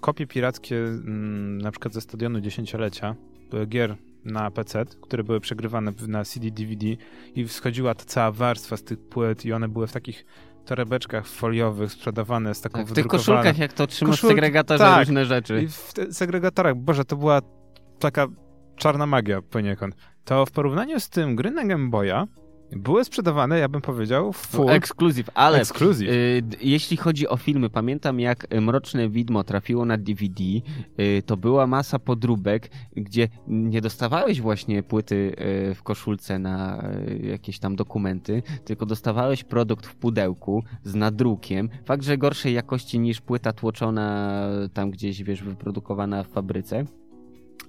kopie pirackie m, mm, na przykład ze stadionu dziesięciolecia gier na PC, które były przegrywane na CD, DVD i wschodziła ta cała warstwa z tych płyt i one były w takich torebeczkach foliowych sprzedawane z taką tak, W tych koszulkach, jak to trzymasz Koszul... w segregatorze tak. różne rzeczy. I w segregatorach, boże, to była taka czarna magia poniekąd. To w porównaniu z tym gry na Game Boya były sprzedawane, ja bym powiedział, full ekskluzyw, ale ekskluzyw. y, jeśli chodzi o filmy, pamiętam jak Mroczne Widmo trafiło na DVD, y, to była masa podróbek, gdzie nie dostawałeś właśnie płyty y, w koszulce na y, jakieś tam dokumenty, tylko dostawałeś produkt w pudełku z nadrukiem, fakt, że gorszej jakości niż płyta tłoczona tam gdzieś, wiesz, wyprodukowana w fabryce,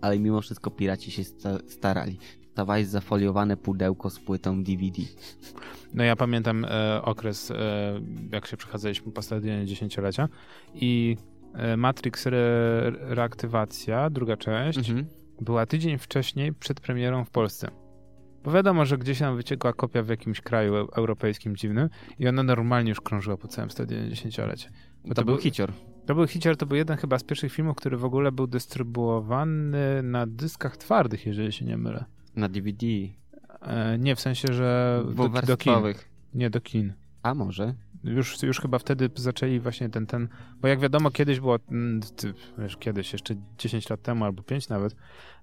ale mimo wszystko piraci się sta- starali. Dostawałeś zafoliowane pudełko z płytą DVD. No ja pamiętam e, okres, e, jak się przechadzaliśmy po stadionie dziesięciolecia i e, Matrix re, Reaktywacja, druga część, Mhm. była tydzień wcześniej przed premierą w Polsce. Bo wiadomo, że gdzieś tam wyciekła kopia w jakimś kraju eu- europejskim dziwnym i ona normalnie już krążyła po całym stadionie dziesięciolecie. Bo To, był hicior. To był hicior, to był jeden chyba z pierwszych filmów, który w ogóle był dystrybuowany na dyskach twardych, jeżeli się nie mylę. Na DVD. E, nie, w sensie, że do, do kin. Nie, do kin. A może? Już, już chyba wtedy zaczęli właśnie ten, ten, bo jak wiadomo kiedyś było, mm, wiesz, kiedyś, jeszcze 10 lat temu albo 5 nawet,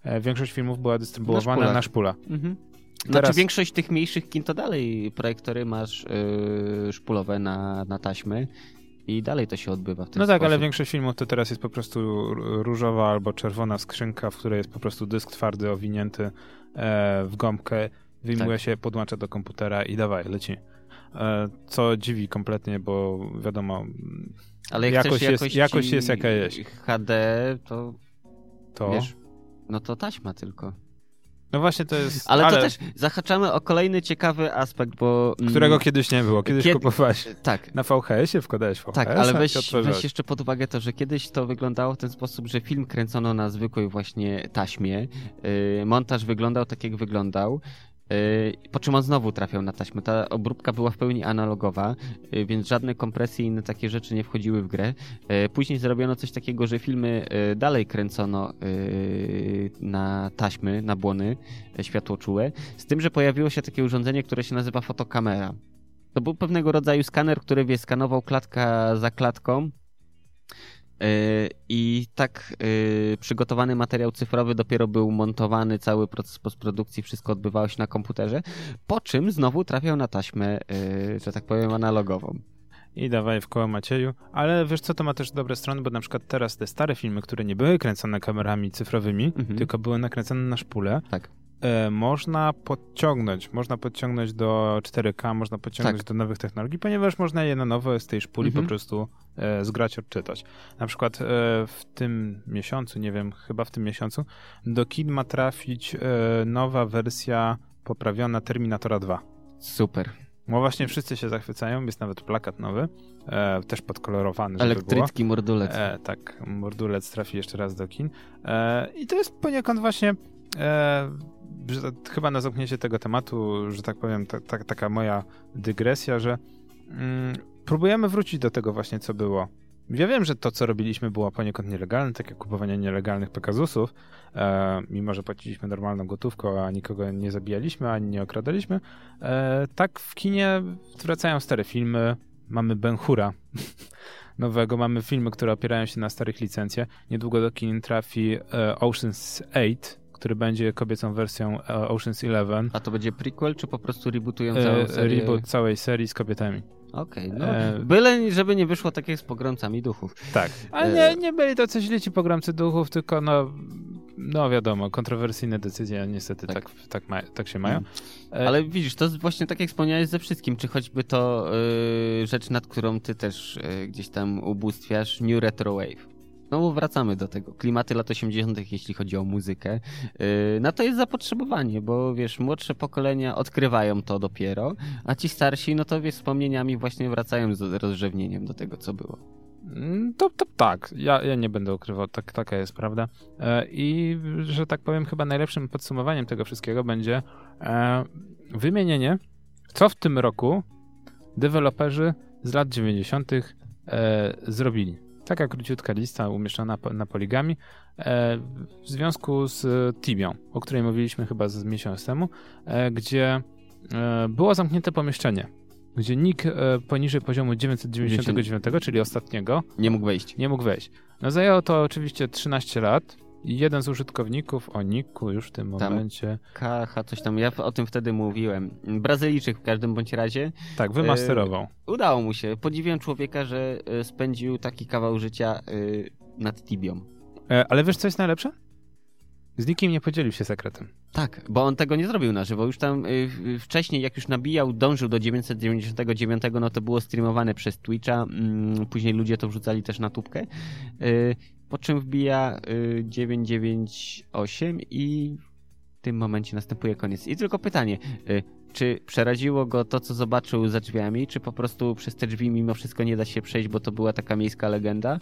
e, większość filmów była dystrybuowana szpulach. na szpula. Mhm. Znaczy Teraz- większość tych mniejszych kin to dalej projektory masz yy, szpulowe na, na taśmy i dalej to się odbywa w ten No tak, sposób. ale większość filmów to teraz jest po prostu różowa albo czerwona skrzynka, w której jest po prostu dysk twardy owinięty w gąbkę, wyjmuje Tak. się, podłącza do komputera i dawaj, leci. E, co dziwi kompletnie, bo wiadomo, ale jak jakość jest- jakość jest jaka jest. HD, to to... wiesz, no to taśma tylko. No właśnie to jest... Ale, to też zahaczamy o kolejny ciekawy aspekt, bo... mm, Którego kiedyś nie było, kiedyś Kiedy- kupowałeś Tak, na VHS-ie, wkładałeś VHS, Tak, ale weź, weź jeszcze pod uwagę to, że kiedyś to wyglądało w ten sposób, że film kręcono na zwykłej właśnie taśmie. Yy, montaż wyglądał tak, jak wyglądał. Yy, po czym on znowu trafiał na taśmę. Ta obróbka była w pełni analogowa, yy, więc żadne kompresje i inne takie rzeczy nie wchodziły w grę. Yy, później zrobiono coś takiego, że filmy dalej kręcono na taśmy, na błony światłoczułe, z tym, że pojawiło się takie urządzenie, które się nazywa fotokamera. To był pewnego rodzaju skaner, który wie, skanował klatka za klatką. Yy, I tak yy, przygotowany materiał cyfrowy dopiero był montowany, cały proces postprodukcji, wszystko odbywało się na komputerze, po czym znowu trafiał na taśmę, yy, że tak powiem, analogową. I dawaj w koło Macieju. Ale wiesz co, to ma też dobre strony, bo na przykład teraz te stare filmy, które nie były kręcone kamerami cyfrowymi, Mhm. tylko były nakręcone na szpule, Tak. E, można podciągnąć. Można podciągnąć do 4K, można podciągnąć Tak. do nowych technologii, ponieważ można je na nowo z tej szpuli Mhm. po prostu e, zgrać, odczytać. Na przykład e, w tym miesiącu, nie wiem, chyba w tym miesiącu, do kin ma trafić e, nowa wersja poprawiona Terminatora 2. Super. No właśnie wszyscy się zachwycają, jest nawet plakat nowy, e, też podkolorowany. Elektrycki mordulec. E, tak, Mordulec trafi jeszcze raz do kin. E, I to jest poniekąd właśnie e, chyba na zamknięcie tego tematu, że tak powiem, ta, ta, taka moja dygresja, że mm, próbujemy wrócić do tego właśnie, co było. Ja wiem, że to, co robiliśmy, było poniekąd nielegalne, tak jak kupowanie nielegalnych Pegasusów, e, mimo że płaciliśmy normalną gotówką, a nikogo nie zabijaliśmy, ani nie okradaliśmy. E, tak w kinie wracają stare filmy, mamy Ben Hura <laughs> nowego, mamy filmy, które opierają się na starych licencjach. Niedługo do kin trafi e, Ocean's 8, który będzie kobiecą wersją e, Ocean's 11. A to będzie prequel, czy po prostu rebootują całą E, serię? reboot całej serii z kobietami. Okej, no. E, Byle, żeby nie wyszło tak jak z pogromcami duchów. Tak. Ale nie, nie byli to źle ci pogromcy duchów, tylko no, no wiadomo, kontrowersyjne decyzje niestety tak, Tak. tak, ma, tak się mają. Mm. E, Ale widzisz, to jest właśnie tak jak wspomniałeś ze wszystkim, czy choćby to y, rzecz, nad którą ty też y, gdzieś tam ubóstwiasz, New Retro Wave. Znowu wracamy do tego. Klimaty lat 80., jeśli chodzi o muzykę. Y, na to jest zapotrzebowanie, bo wiesz, młodsze pokolenia odkrywają to dopiero, a ci starsi, no to wiesz, wspomnieniami właśnie wracają z rozrzewnieniem do tego, co było. Mm, To, to tak, ja, ja nie będę ukrywał, tak, taka jest prawda. E, I że tak powiem, chyba najlepszym podsumowaniem tego wszystkiego będzie e, wymienienie, co w tym roku deweloperzy z lat 90. E, zrobili. Taka króciutka lista umieszczona na poligami e, w związku z Tibią, o której mówiliśmy chyba z miesiąc temu, e, gdzie e, było zamknięte pomieszczenie, gdzie nikt poniżej poziomu 999, czyli ostatniego, Nie mógł wejść. nie mógł wejść. No zajęło to oczywiście 13 lat, jeden z użytkowników o Niku już w tym momencie. Kacha, coś tam, ja o tym wtedy mówiłem. Brazylijczyk w każdym bądź razie. Tak, wymasterował. Udało mu się. Podziwiam człowieka, że e, spędził taki kawał życia e, nad Tibią. E, ale wiesz, co jest najlepsze? Z nikim nie podzielił się sekretem. Tak, bo on tego nie zrobił na żywo. Już tam y, wcześniej, jak już nabijał, dążył do 999, no to było streamowane przez Twitcha. Mm, później ludzie to wrzucali też na tubkę. Y, po czym wbija y, 998 i w tym momencie następuje koniec. I tylko pytanie, y, czy przeraziło go to, co zobaczył za drzwiami, czy po prostu przez te drzwi mimo wszystko nie da się przejść, bo to była taka miejska legenda?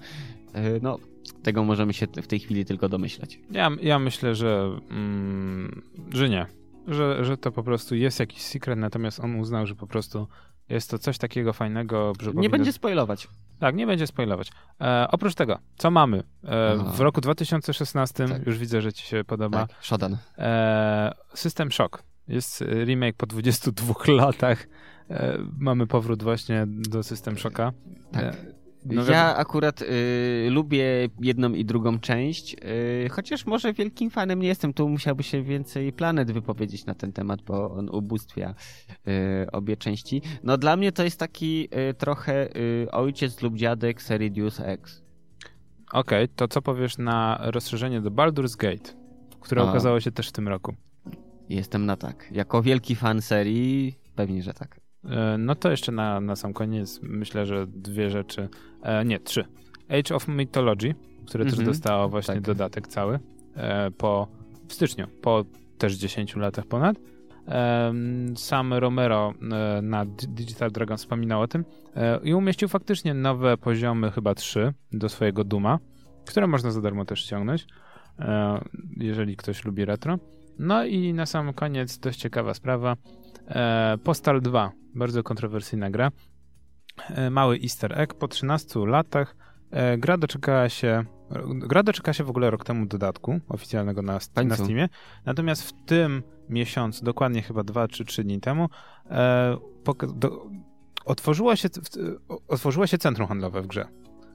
Y, no, tego możemy się w tej chwili tylko domyślać. Ja, ja myślę, że, mm, że nie. Że, że to po prostu jest jakiś secret, natomiast on uznał, że po prostu jest to coś takiego fajnego, że Nie powinno- będzie spoilować. Tak, nie będzie spoilować. E, oprócz tego, co mamy? E, Aha. w roku 2016, Tak. już widzę, że ci się podoba, Tak, Shodan. e, System Shock. Jest e, remake po 22 latach. E, mamy powrót właśnie do System Shocka. Tak. No ja akurat y, lubię jedną i drugą część, y, chociaż może wielkim fanem nie jestem. Tu musiałby się więcej Planet wypowiedzieć na ten temat, bo on ubóstwia y, obie części. No dla mnie to jest taki y, trochę y, ojciec lub dziadek serii Deus Ex. Okej, to co powiesz na rozszerzenie do Baldur's Gate, które A. okazało się też w tym roku? Jestem na tak. Jako wielki fan serii, pewnie, że tak. E, No to jeszcze na, na sam koniec myślę, że dwie rzeczy, e, nie, trzy. Age of Mythology, które też Mhm. dostało właśnie Tak. dodatek cały e, po w styczniu, po też 10 latach ponad. Em, Sam Romero e, na Di- Digital Dragon wspominał o tym e, i umieścił faktycznie nowe poziomy, chyba trzy, do swojego Duma, które można za darmo też ściągnąć, e, jeżeli ktoś lubi retro. No i na sam koniec dość ciekawa sprawa. E, Postal 2, bardzo kontrowersyjna gra. E, Mały easter egg po 13 latach. e, Gra doczekała się. Gra doczekała się w ogóle rok temu dodatku oficjalnego na, na. Steamie. Natomiast w tym miesiącu, dokładnie chyba 2 czy 3 dni temu, e, do, otworzyło, się, w- otworzyło się centrum handlowe w grze,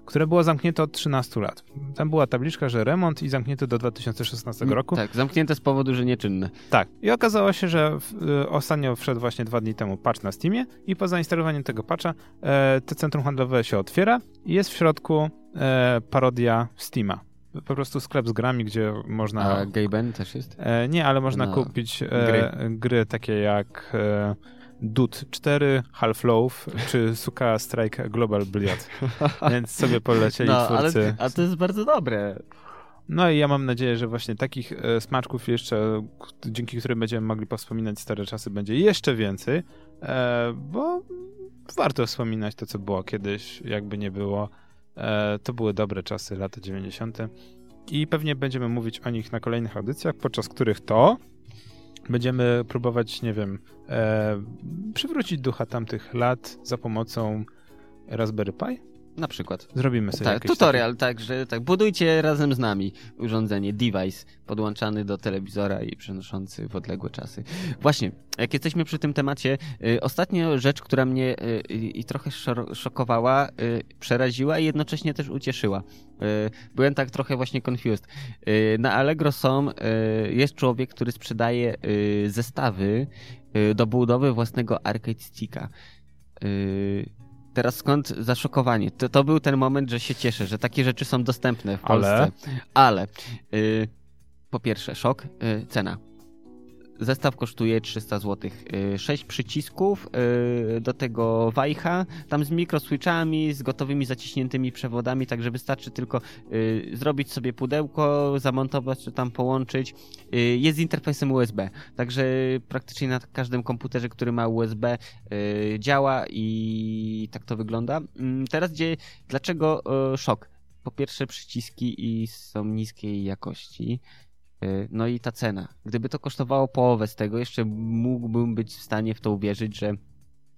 które było zamknięte od 13 lat. Tam była tabliczka, że remont i zamknięte do 2016 roku. Tak, zamknięte z powodu, że nieczynne. Tak. I okazało się, że y, ostatnio wszedł właśnie dwa dni temu patch na Steamie i po zainstalowaniu tego patcha e, to centrum handlowe się otwiera i jest w środku e, parodia Steama. Po prostu sklep z grami, gdzie można... A Gaben też jest? E, nie, ale można No, kupić e, gry. gry. takie jak e, Dud 4, Half-Life czy Suka Strike Global Billiard. <laughs> Więc sobie polecieli No, ale, twórcy. a to jest bardzo dobre. No i ja mam nadzieję, że właśnie takich e, smaczków jeszcze, dzięki którym będziemy mogli powspominać stare czasy, będzie jeszcze więcej, e, bo warto wspominać to, co było kiedyś, jakby nie było. E, to były dobre czasy, lata 90. I pewnie będziemy mówić o nich na kolejnych audycjach, podczas których to będziemy próbować, nie wiem, e, przywrócić ducha tamtych lat za pomocą Raspberry Pi. Na przykład. Zrobimy sobie Tak, tutorial, także tak, budujcie razem z nami urządzenie, device podłączany do telewizora i przenoszący w odległe czasy. Właśnie, jak jesteśmy przy tym temacie, y, ostatnio rzecz, która mnie y, i trochę szor- szokowała, y, przeraziła i jednocześnie też ucieszyła. Y, byłem tak trochę właśnie confused. Y, na Allegro są, y, jest człowiek, który sprzedaje y, zestawy y, do budowy własnego arcade sticka. Y, Teraz skąd zaszokowanie? To, to był ten moment, że się cieszę, że takie rzeczy są dostępne w Ale? Polsce. Ale y, po pierwsze, szok, y, cena. Zestaw kosztuje 300 zł. Y, 6 przycisków, y, do tego wajcha, tam z mikroswitchami, z gotowymi zaciśniętymi przewodami, także wystarczy tylko y, zrobić sobie pudełko, zamontować czy tam połączyć. Y, jest z interfejsem USB, także praktycznie na każdym komputerze, który ma USB działa i tak to wygląda. Mm, Teraz gdzie, dlaczego szok? Po pierwsze przyciski i są niskiej jakości. Y, No i ta cena. Gdyby to kosztowało połowę z tego, jeszcze mógłbym być w stanie w to uwierzyć, że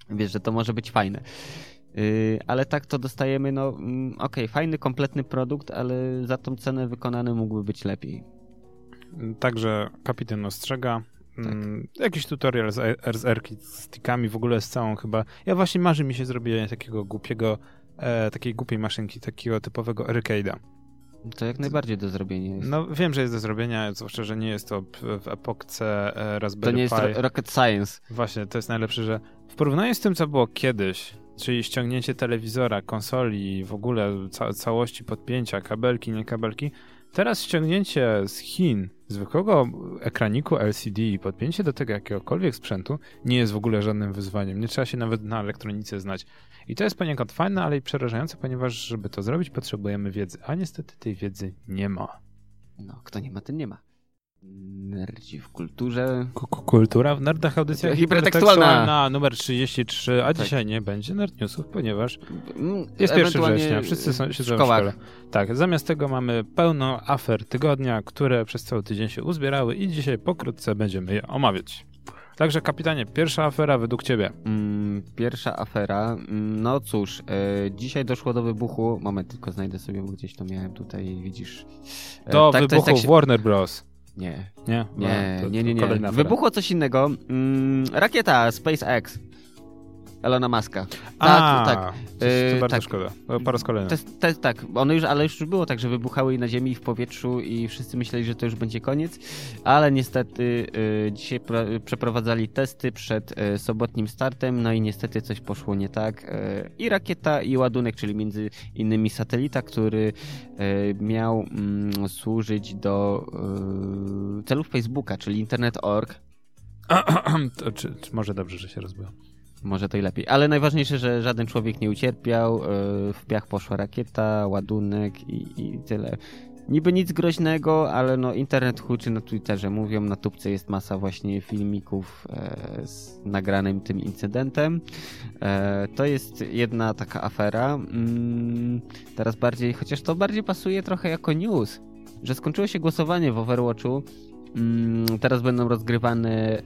wiesz, że to może być fajne. Yy, ale tak to dostajemy, no mm, okej, fajny, kompletny produkt, ale za tą cenę wykonany mógłby być lepiej. Także kapitan ostrzega. Tak. Mm, Jakiś tutorial z, R- z R stickami, w ogóle z całą chyba. Ja właśnie marzy mi się zrobienie takiego głupiego, e, takiej głupiej maszynki, takiego typowego arcade'a. To jak najbardziej do zrobienia jest. No wiem, że jest do zrobienia, zwłaszcza, że nie jest to w epokce e, Raspberry To nie jest rocket science. Właśnie, to jest najlepsze, że w porównaniu z tym, co było kiedyś, czyli ściągnięcie telewizora, konsoli, w ogóle ca całości podpięcia, kabelki, nie kabelki, teraz ściągnięcie z Chin zwykłego ekraniku LCD i podpięcie do tego jakiegokolwiek sprzętu nie jest w ogóle żadnym wyzwaniem. Nie trzeba się nawet na elektronice znać. I to jest poniekąd fajne, ale i przerażające, ponieważ żeby to zrobić potrzebujemy wiedzy, a niestety tej wiedzy nie ma. No, kto nie ma, ten nie ma. Nerdzi w kulturze. Kultura w nerdach audycja Hipertekstualna. numer 33, a Tak. dzisiaj nie będzie nerd newsów, ponieważ Mm, jest 1 ewentualnie września, wszyscy są, siedzą w szkole. Tak, zamiast tego mamy pełno afer tygodnia, które przez cały tydzień się uzbierały i dzisiaj pokrótce będziemy je omawiać. Także kapitanie, pierwsza afera według ciebie. Mm, Pierwsza afera. Mm, No cóż, e, dzisiaj doszło do wybuchu. Moment, tylko znajdę sobie, bo gdzieś to miałem tutaj, widzisz. E, Do tak, wybuchu tak się- Warner Bros. Nie, Nie? nie, No, nie, nie, nie. Wybuchło coś innego. Mm, Rakieta SpaceX. Elona Muska. A, tak. To, Yy, to bardzo tak. szkoda. To Po raz kolejny. To jest, to jest tak, one już, ale już było tak, że wybuchały i na ziemi i w powietrzu i wszyscy myśleli, że to już będzie koniec, ale niestety y, dzisiaj pra- przeprowadzali testy przed y, sobotnim startem, no i niestety coś poszło nie tak y, i rakieta i ładunek, czyli między innymi satelita, który y, miał mm, służyć do y, celów Facebooka, czyli internet.org, <clears throat> to, czy, czy może dobrze, że się rozbyło. Może to i lepiej. Ale najważniejsze, że żaden człowiek nie ucierpiał. yy, W piach poszła rakieta, ładunek i, i tyle. Niby nic groźnego, ale no internet huczy na Twitterze. Mówią, na tubce jest masa właśnie filmików e, z nagranym tym incydentem. E, to jest jedna taka afera. Mm, teraz bardziej, chociaż to bardziej pasuje trochę jako news, że skończyło się głosowanie w Overwatchu. Mm, Teraz będą rozgrywane e,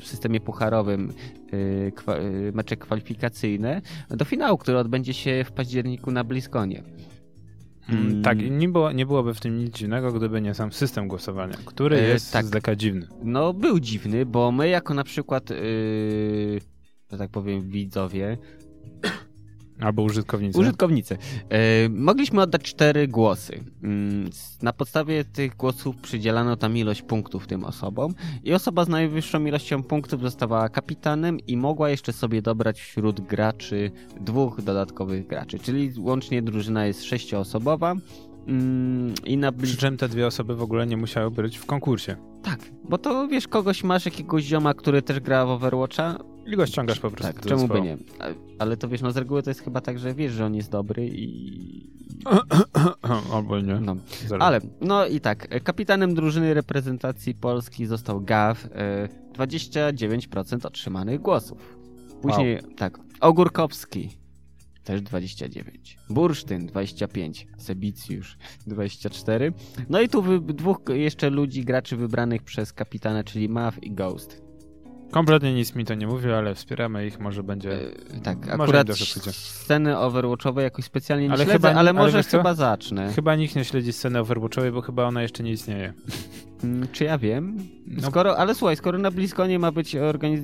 w systemie pucharowym e, e, mecze kwalifikacyjne do finału, który odbędzie się w październiku na Bliskonie. Mm, Mm. Tak, i nie, było, nie byłoby w tym nic dziwnego, gdyby nie sam system głosowania, który jest tak. z deka dziwny. No, był dziwny, bo my jako na przykład, yy, że tak powiem, widzowie, Albo użytkownicy. użytkownicy, yy, mogliśmy oddać cztery głosy. Mm, Na podstawie tych głosów przydzielano tam ilość punktów tym osobom i osoba z najwyższą ilością punktów zostawała kapitanem i mogła jeszcze sobie dobrać wśród graczy dwóch dodatkowych graczy, czyli łącznie drużyna jest sześcioosobowa. Mm, I na Przy czym te dwie osoby w ogóle nie musiały być w konkursie. Tak, bo to wiesz, kogoś masz, jakiegoś zioma, który też gra w Overwatcha, I go ściągasz po prostu Tak, czemu by nie? Ale to wiesz, no z reguły to jest chyba tak, że wiesz, że on jest dobry i... <clears throat> Albo nie. No. Ale, no i tak, e, kapitanem drużyny reprezentacji Polski został Gaw, e, 29% otrzymanych głosów. Później, tak, Ogórkowski, też 29. Bursztyn, 25. Sebicjusz, 24. No i tu dwóch jeszcze ludzi, graczy wybranych przez kapitana, czyli Mav i Ghost. Kompletnie nic mi to nie mówi, ale wspieramy ich, może będzie... E, Tak, Może akurat sceny overwatchowe jakoś specjalnie nie Ale śledzę, chyba- ale może chyba zacznę. Chyba nikt nie śledzi sceny Overwatchowej, bo chyba ona jeszcze nie istnieje. Mm, Czy ja wiem? No. Skoro, ale słuchaj, skoro na Bliskonie ma być organiz...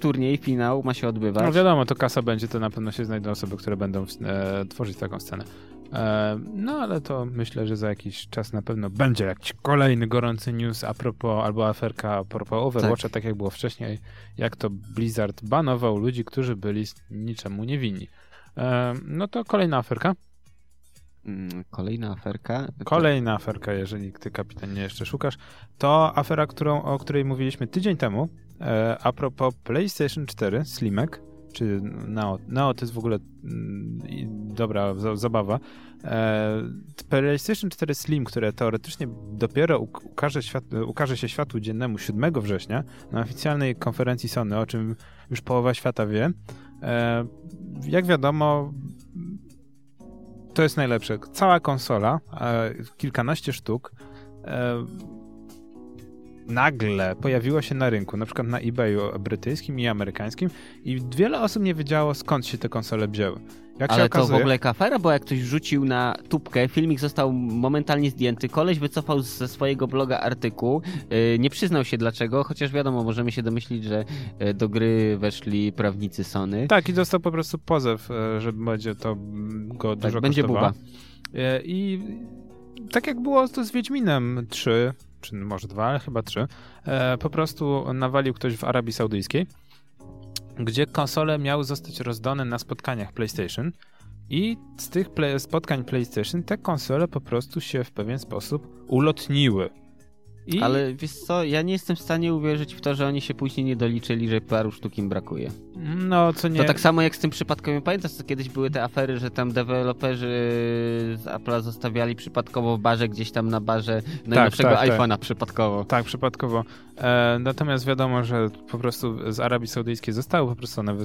turniej, finał, ma się odbywać. No wiadomo, to kasa będzie, to na pewno się znajdą osoby, które będą e, tworzyć taką scenę. E, no ale to myślę, że za jakiś czas na pewno będzie jakiś kolejny gorący news a propos, albo aferka a propos Overwatcha, tak. jak było wcześniej, jak to Blizzard banował ludzi, którzy byli niczemu niewinni. E, no to kolejna aferka. Mm, Kolejna aferka. Kolejna aferka, jeżeli ty kapitanie jeszcze szukasz, to afera, którą, o której mówiliśmy tydzień temu, e, a propos PlayStation 4 Slimek, czy Neo, Neo to jest w ogóle mm, dobra za, zabawa. E, PlayStation 4 Slim, które teoretycznie dopiero uk- ukaże, świat, ukaże się światu dziennemu 7 września na oficjalnej konferencji Sony, o czym już połowa świata wie. E, jak wiadomo, to jest najlepsze. Cała konsola, e, kilkanaście sztuk, nagle pojawiła się na rynku, na przykład na eBayu brytyjskim i amerykańskim i wiele osób nie wiedziało skąd się te konsole wzięły. Jak się Ale to w okazuje, ogóle jaka afera, bo jak ktoś wrzucił na tubkę, filmik został momentalnie zdjęty, koleś wycofał ze swojego bloga artykuł, yy, nie przyznał się dlaczego, chociaż wiadomo, możemy się domyślić, że yy, do gry weszli prawnicy Sony. Tak, i dostał po prostu pozew, e, że będzie to mm, go Tak, dużo będzie kosztowało. buba. I tak jak było to z Wiedźminem 3, czy może 2, ale chyba 3, e, po prostu nawalił ktoś w Arabii Saudyjskiej, gdzie konsole miały zostać rozdane na spotkaniach PlayStation i z tych play spotkań PlayStation te konsole po prostu się w pewien sposób ulotniły. I... Ale wiesz co, ja nie jestem w stanie uwierzyć w to, że oni się później nie doliczyli, że paru sztuk im brakuje. No, co nie... To tak samo jak z tym przypadkiem, pamiętasz, co kiedyś były te afery, że tam deweloperzy z Apple'a zostawiali przypadkowo w barze, gdzieś tam na barze najnowszego tak, tak, iPhone'a tak. przypadkowo. Tak, przypadkowo. E, natomiast wiadomo, że po prostu z Arabii Saudyjskiej zostały po prostu one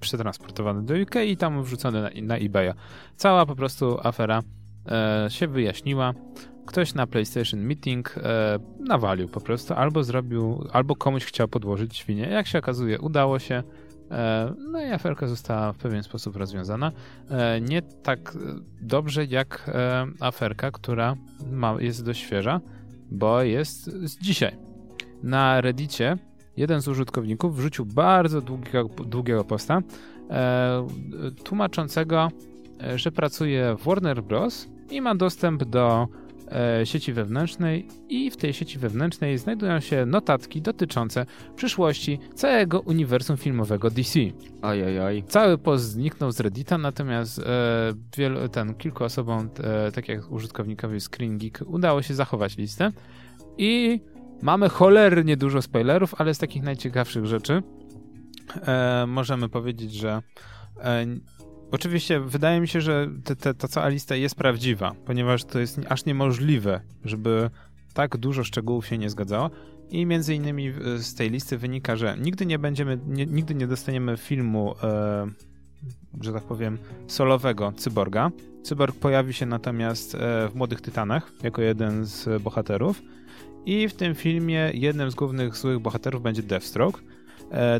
przetransportowane do UK i tam wrzucone na, na eBaya. Cała po prostu afera e, się wyjaśniła ktoś na PlayStation Meeting e, nawalił po prostu, albo zrobił, albo komuś chciał podłożyć świnię. Jak się okazuje, udało się. E, no i aferka została w pewien sposób rozwiązana. E, nie tak dobrze jak e, aferka, która ma, jest dość świeża, bo jest z dzisiaj. Na Reddicie jeden z użytkowników wrzucił bardzo długiego, długiego posta e, tłumaczącego, e, że pracuje w Warner Bros. i ma dostęp do sieci wewnętrznej i w tej sieci wewnętrznej znajdują się notatki dotyczące przyszłości całego uniwersum filmowego DC. Oj. Cały post zniknął z Reddita, natomiast e, wielu, ten, kilku osobom, e, tak jak użytkownikowi Screen Geek, udało się zachować listę i mamy cholernie dużo spoilerów, ale z takich najciekawszych rzeczy e, możemy powiedzieć, że e, Oczywiście wydaje mi się, że te, te, ta cała lista jest prawdziwa, ponieważ to jest aż niemożliwe, żeby tak dużo szczegółów się nie zgadzało. I między innymi z tej listy wynika, że nigdy nie będziemy, nie, nigdy nie dostaniemy filmu, e, że tak powiem, solowego cyborga. Cyborg pojawi się natomiast e, w Młodych Tytanach jako jeden z bohaterów. I w tym filmie jednym z głównych złych bohaterów będzie Deathstroke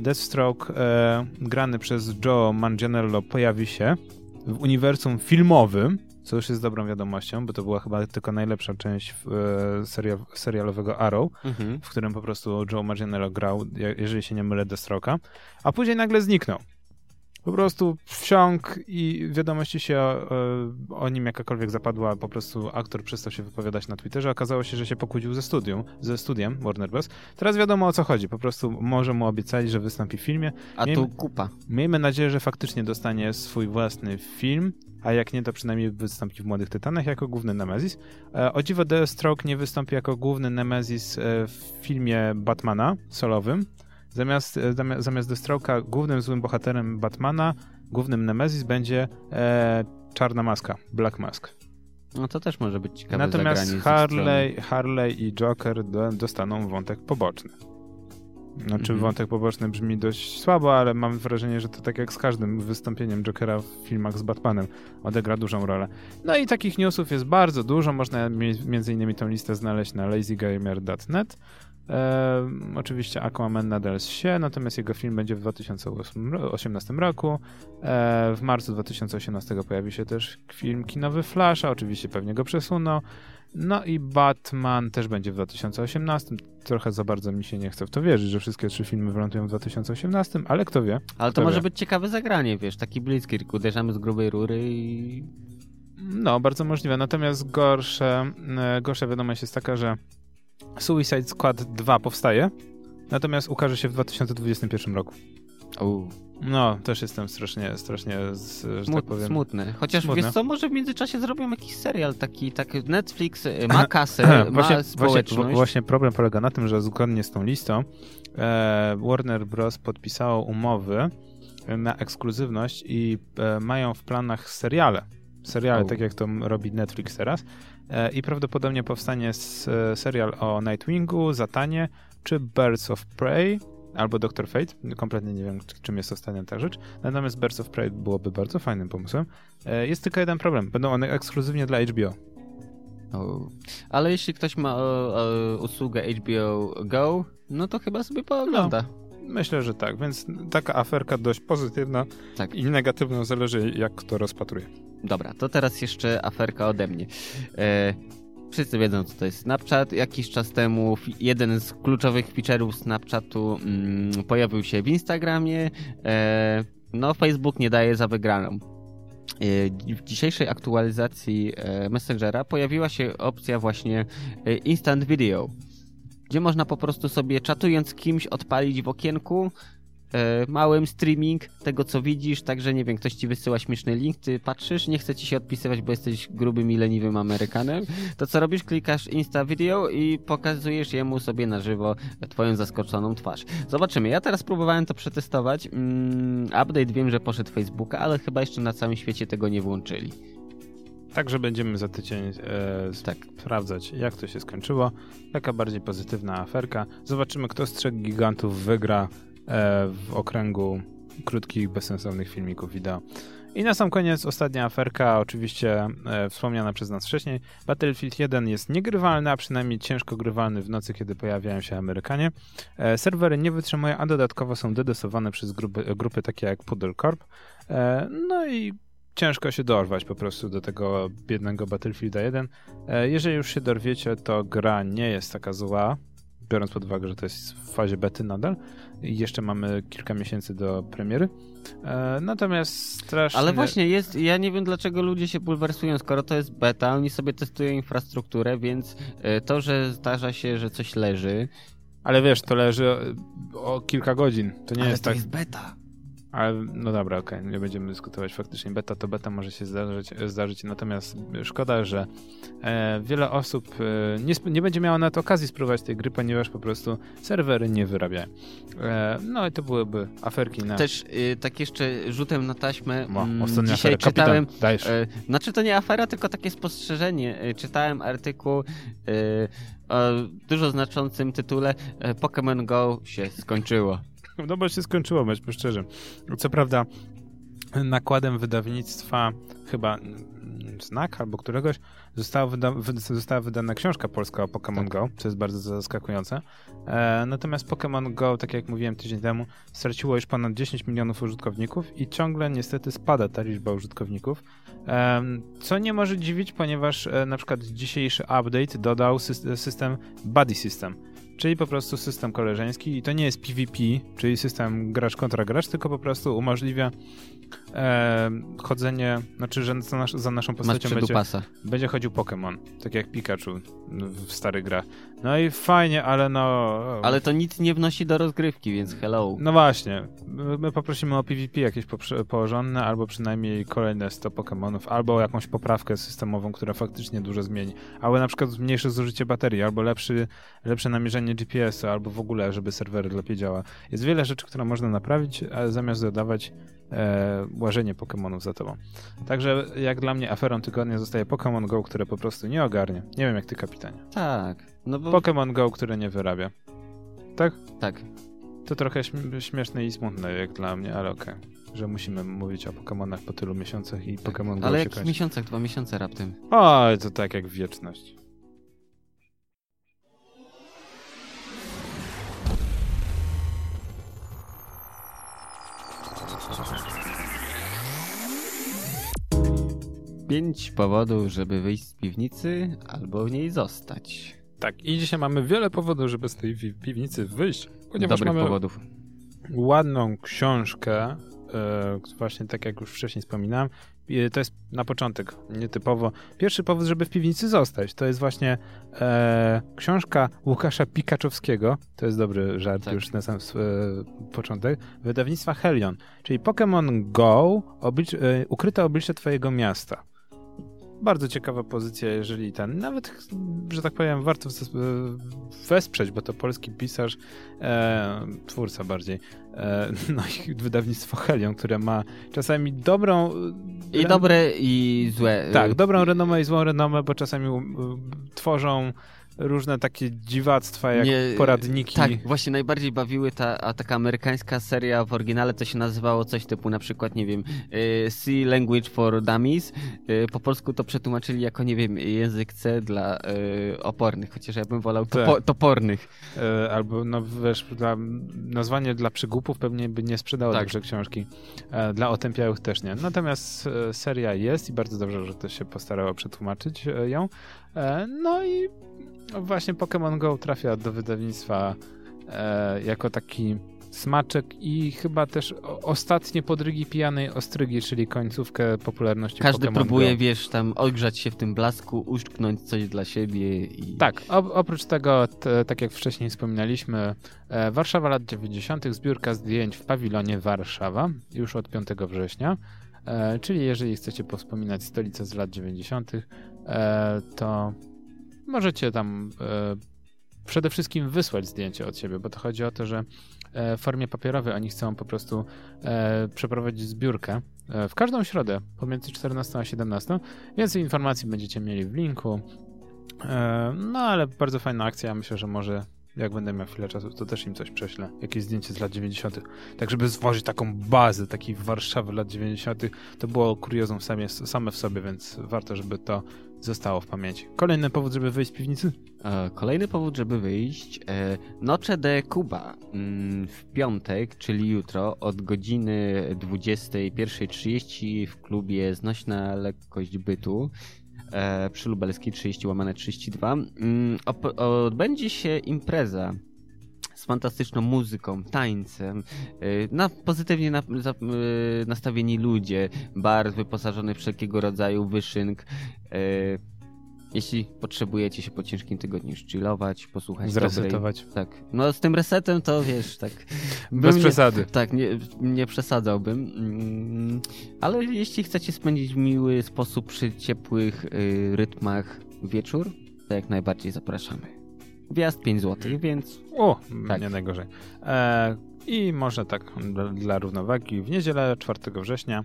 Deathstroke e, grany przez Joe Manganiello pojawi się w uniwersum filmowym, co już jest dobrą wiadomością, bo to była chyba tylko najlepsza część e, seria, serialowego Arrow, mhm. w którym po prostu Joe Manganiello grał, jeżeli się nie mylę, Deathstroke'a, a później nagle zniknął po prostu wsiąk i wiadomości się o, o, nim jakakolwiek zapadła, po prostu aktor przestał się wypowiadać na Twitterze, okazało się, że się pokłócił ze studium, ze studiem Warner Bros. Teraz wiadomo o co chodzi, po prostu może mu obiecali, że wystąpi w filmie. A miejmy, tu kupa. Miejmy nadzieję, że faktycznie dostanie swój własny film, a jak nie, to przynajmniej wystąpi w Młodych Tytanach jako główny Nemesis. E, o dziwo Deathstroke nie wystąpi jako główny Nemesis e, w filmie Batmana solowym, Zamiast, e, zamiast, zamiast głównym złym bohaterem Batmana, głównym Nemesis będzie e, czarna maska, Black Mask. No to też może być ciekawe Natomiast Harley, Harley i Joker do, dostaną wątek poboczny. Znaczy mhm. wątek poboczny brzmi dość słabo, ale mam wrażenie, że to tak jak z każdym wystąpieniem Jokera w filmach z Batmanem odegra dużą rolę. No i takich newsów jest bardzo dużo, można między innymi tą listę znaleźć na lazygamer.net. E, oczywiście Aquaman nadal się, natomiast jego film będzie w 2018 roku. E, w marcu 2018 pojawi się też film kinowy Flasha, oczywiście pewnie go przesuną. No i Batman też będzie w 2018. Trochę za bardzo mi się nie chce w to wierzyć, że wszystkie trzy filmy wylądują w 2018, ale kto wie. Ale to może wie. być ciekawe zagranie, wiesz, taki blitzkrieg, uderzamy z grubej rury i... No, bardzo możliwe. Natomiast gorsze, e, gorsza wiadomość jest taka, że Suicide Squad 2 powstaje, natomiast ukaże się w 2021 roku. U. No, też jestem strasznie, strasznie, Smut, tak powiem... Smutny. Chociaż smutny. wiesz co, może w międzyczasie zrobią jakiś serial taki, tak Netflix y, <clears throat> ma kasę, <clears throat> właśnie, ma społeczność. Właśnie, właśnie problem polega na tym, że zgodnie z tą listą e, Warner Bros. podpisało umowy na ekskluzywność i e, mają w planach seriale. Seriale, tak jak to robi Netflix teraz. E, i prawdopodobnie powstanie e, serial o Nightwingu, Zatanie czy Birds of Prey albo Doctor Fate. Kompletnie nie wiem, czym jest ostatnia ta rzecz. Natomiast Birds of Prey byłoby bardzo fajnym pomysłem. E, jest tylko jeden problem. Będą one ekskluzywnie dla HBO. O. Ale jeśli ktoś ma o, o, usługę HBO Go, no to chyba sobie poogląda. No. Myślę, że tak, więc taka aferka dość pozytywna tak. i negatywna, zależy jak kto rozpatruje. Dobra, to teraz jeszcze aferka ode mnie. E, wszyscy wiedzą, co to jest Snapchat. Jakiś czas temu jeden z kluczowych feature'ów Snapchatu mm, pojawił się w Instagramie. E, no, Facebook nie daje za wygraną. w dzisiejszej aktualizacji Messengera pojawiła się opcja właśnie Instant Video, gdzie można po prostu sobie czatując kimś odpalić w okienku e, małym streaming tego, co widzisz, także nie wiem, ktoś ci wysyła śmieszny link, ty patrzysz, nie chce ci się odpisywać, bo jesteś grubym i leniwym Amerykanem, to co robisz? Klikasz Insta Video i pokazujesz jemu sobie na żywo twoją zaskoczoną twarz. Zobaczymy. Ja teraz próbowałem to przetestować. Mm, update wiem, że poszedł Facebooka, ale chyba jeszcze na całym świecie tego nie włączyli. Także będziemy za tydzień e, tak. sprawdzać, jak to się skończyło. Taka bardziej pozytywna aferka. Zobaczymy, kto z trzech gigantów wygra e, w okręgu krótkich, bezsensownych filmików wideo. I na sam koniec ostatnia aferka, oczywiście e, wspomniana przez nas wcześniej. Battlefield 1 jest niegrywalny, a przynajmniej ciężko grywalny w nocy, kiedy pojawiają się Amerykanie. E, serwery nie wytrzymują, a dodatkowo są dedosowane przez grupy, grupy takie jak Poodle Corp. E, no i ciężko się dorwać po prostu do tego biednego Battlefielda 1. E, jeżeli już się dorwiecie, to gra nie jest taka zła, biorąc pod uwagę, że to jest w fazie bety nadal i jeszcze mamy kilka miesięcy do premiery. E, natomiast strasznie... Ale właśnie jest, ja nie wiem dlaczego ludzie się bulwersują, skoro to jest beta, oni sobie testują infrastrukturę, więc e, to, że zdarza się, że coś leży... Ale wiesz, to leży o kilka godzin. To nie Ale jest to tak... jest beta. Ale no dobra, okej, okay, nie będziemy dyskutować faktycznie. Beta to beta może się zdarzyć, zdarzyć. natomiast szkoda, że e, wiele osób e, nie, nie, będzie miało nawet okazji spróbować tej gry, ponieważ po prostu serwery nie wyrabiają. E, no i to byłyby aferki na... Też y, tak jeszcze rzutem na taśmę. No, mm, dzisiaj afera. czytałem. Kapitan, dajesz. E, znaczy to nie afera, tylko takie spostrzeżenie. E, czytałem artykuł. E, o dużo znaczącym tytule Pokémon Go się skończyło. No bo się skończyło, bądźmy szczerzy. Co prawda nakładem wydawnictwa chyba Znak albo któregoś została, wyda została wydana książka polska o Pokémon tak. Go, co jest bardzo zaskakujące. E, natomiast Pokémon Go, tak jak mówiłem tydzień temu, straciło już ponad 10 milionów użytkowników i ciągle niestety spada ta liczba użytkowników. E, co nie może dziwić, ponieważ e, na przykład dzisiejszy update dodał system Buddy System czyli po prostu system koleżeński i to nie jest PvP, czyli system gracz kontra gracz, tylko po prostu umożliwia e, chodzenie, znaczy, że za, nas, za naszą postacią będzie, będzie chodził Pokémon, tak jak Pikachu w starych grach. No i fajnie, ale no... Ale to nic nie wnosi do rozgrywki, więc hello. No właśnie, my poprosimy o PvP jakieś położone, albo przynajmniej kolejne 100 Pokémonów, albo jakąś poprawkę systemową, która faktycznie dużo zmieni. Albo na przykład mniejsze zużycie baterii, albo lepszy, lepsze namierzenie GPS-u, albo w ogóle, żeby serwery lepiej działa. Jest wiele rzeczy, które można naprawić, zamiast dodawać e, łażenie Pokémonów za tobą. Także jak dla mnie aferą tygodnia zostaje Pokémon Go, które po prostu nie ogarnie. Nie wiem jak ty kapitanie. Tak. No bo... Pokémon Go, które nie wyrabia. Tak? Tak. To trochę śmieszne i smutne jak dla mnie, ale okej. Okay. Że musimy mówić o Pokémonach po tylu miesiącach i tak. Pokémon Go Ale jak w miesiącach? Dwa miesiące raptem. O, to tak jak wieczność. Pięć powodów, żeby wyjść z piwnicy albo w niej zostać. Tak, i dzisiaj mamy wiele powodów, żeby z tej piwnicy wyjść. Ponieważ Dobrych mamy powodów. ładną książkę, e, właśnie tak jak już wcześniej wspominałem. To jest na początek nietypowo. Pierwszy powód, żeby w piwnicy zostać, to jest właśnie e, książka Łukasza Pikaczowskiego. To jest dobry żart tak. już na sam e, początek. Wydawnictwa Helion, czyli Pokémon Go, oblicz, ukryte oblicze twojego miasta bardzo ciekawa pozycja, jeżeli ten, nawet, że tak powiem, warto wesprzeć, bo to polski pisarz, e, twórca bardziej, e, <laughs> no i wydawnictwo Helion, które ma czasami dobrą... I dobre, i złe. Tak, dobrą renomę i złą renomę, bo czasami tworzą różne takie dziwactwa, jak nie, poradniki. Tak, właśnie najbardziej bawiły ta a taka amerykańska seria w oryginale, to się nazywało coś typu na przykład, nie wiem, y, C Language for Dummies. Y, po polsku to przetłumaczyli jako, nie wiem, język C dla y, opornych, chociaż ja bym wolał topo topornych. Albo, no wiesz, dla, nazwanie dla przygłupów pewnie by nie sprzedało tak. dobrze książki. E, dla otępiałych też nie. Natomiast e, seria jest i bardzo dobrze, że to się postarało przetłumaczyć e, ją. No i właśnie Pokémon Go trafia do wydawnictwa e, jako taki smaczek i chyba też ostatnie podrygi pijanej ostrygi, czyli końcówkę popularności Każdy Pokemon próbuje, Go. wiesz, tam ogrzać się w tym blasku, uszczknąć coś dla siebie i... Tak, oprócz tego, tak jak wcześniej wspominaliśmy, e, Warszawa lat 90., zbiórka zdjęć w pawilonie Warszawa, już od 5 września. E, czyli jeżeli chcecie powspominać stolicę z lat 90., e, to możecie tam e, przede wszystkim wysłać zdjęcie od siebie, bo to chodzi o to, że e, w formie papierowej oni chcą po prostu e, przeprowadzić zbiórkę e, w każdą środę pomiędzy 14 a 17. Więcej informacji będziecie mieli w linku. E, No ale bardzo fajna akcja. Myślę, że może jak będę miał chwilę czasu, to też im coś prześlę. Jakieś zdjęcie z lat 90. Tak, żeby stworzyć taką bazę takiej Warszawy lat 90. To było kuriozum same, same w sobie, więc warto, żeby to zostało w pamięci. Kolejny powód, żeby wyjść z piwnicy? E, Kolejny powód, żeby wyjść. e, Noche de Cuba mm, w piątek, czyli jutro, od godziny 21.30 w klubie Znośna Lekkość Bytu e, przy Lubelskiej 30 łamane 32 mm, odbędzie się impreza fantastyczną muzyką, tańcem, e, na, pozytywnie na, za, e, nastawieni ludzie, bar wyposażony w wszelkiego rodzaju wyszynk. e, Jeśli potrzebujecie się po ciężkim tygodniu chillować, posłuchać dobrej... Zresetować. Tak. No z tym resetem to wiesz, tak... Bez nie- przesady. tak, nie, nie przesadzałbym. Mm, Ale jeśli chcecie spędzić miły sposób przy ciepłych y, rytmach wieczór, to jak najbardziej zapraszamy. Wjazd 5 zł, więc O, Tak. nie najgorzej. E, I może tak dla, dla równowagi, w niedzielę 4 września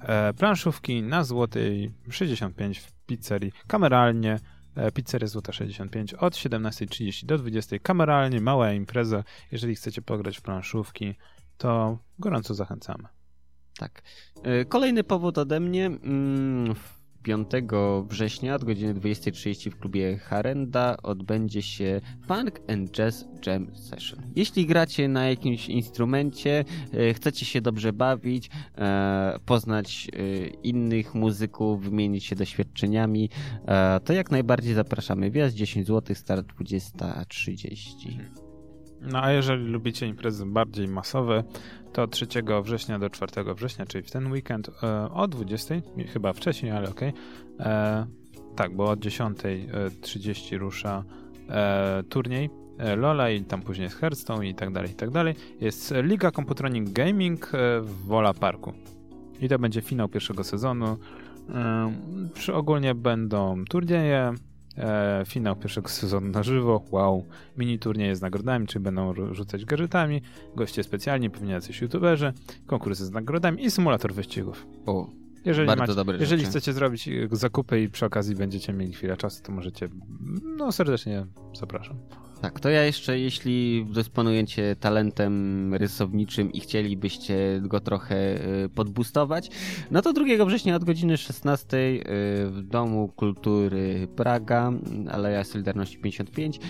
e, planszówki na Złotej 65 w pizzerii kameralnie. E, pizzeria Złota 65 od 17.30 do 20.00 kameralnie, mała impreza. Jeżeli chcecie pograć w planszówki, to gorąco zachęcamy. tak. Y, Kolejny powód ode mnie. mm, w 5 września od godziny 20.30 w klubie Harenda odbędzie się Funk and Jazz Jam Session. Jeśli gracie na jakimś instrumencie, e, chcecie się dobrze bawić, e, poznać e, innych muzyków, wymienić się doświadczeniami, to jak najbardziej zapraszamy. Wjazd 10 zł, start 20.30. No a jeżeli lubicie imprezy bardziej masowe, to 3 września do 4 września, czyli w ten weekend e, o 20, chyba wcześniej, ale okej. E, Tak, bo od 10.30 rusza e, turniej e, Lola i tam później jest Hearthstone i tak dalej, i tak dalej. Jest Liga Computronic Gaming w Wola Parku. I to będzie finał pierwszego sezonu. Przy ogólnie będą turnieje, e, finał pierwszego sezonu na żywo, wow, mini turnieje z nagrodami, czyli będą rzucać gadżetami, goście specjalni, pewnie jacyś youtuberzy, konkursy z nagrodami i symulator wyścigów. O, Jeżeli, Bardzo macie, jeżeli chcecie zrobić e, zakupy i przy okazji będziecie mieli chwilę czasu, to możecie, no serdecznie zapraszam. Tak, to ja jeszcze, jeśli dysponujecie talentem rysowniczym i chcielibyście go trochę y, podbustować, no to 2 września od godziny 16 y, w Domu Kultury Praga, Aleja Solidarności 55,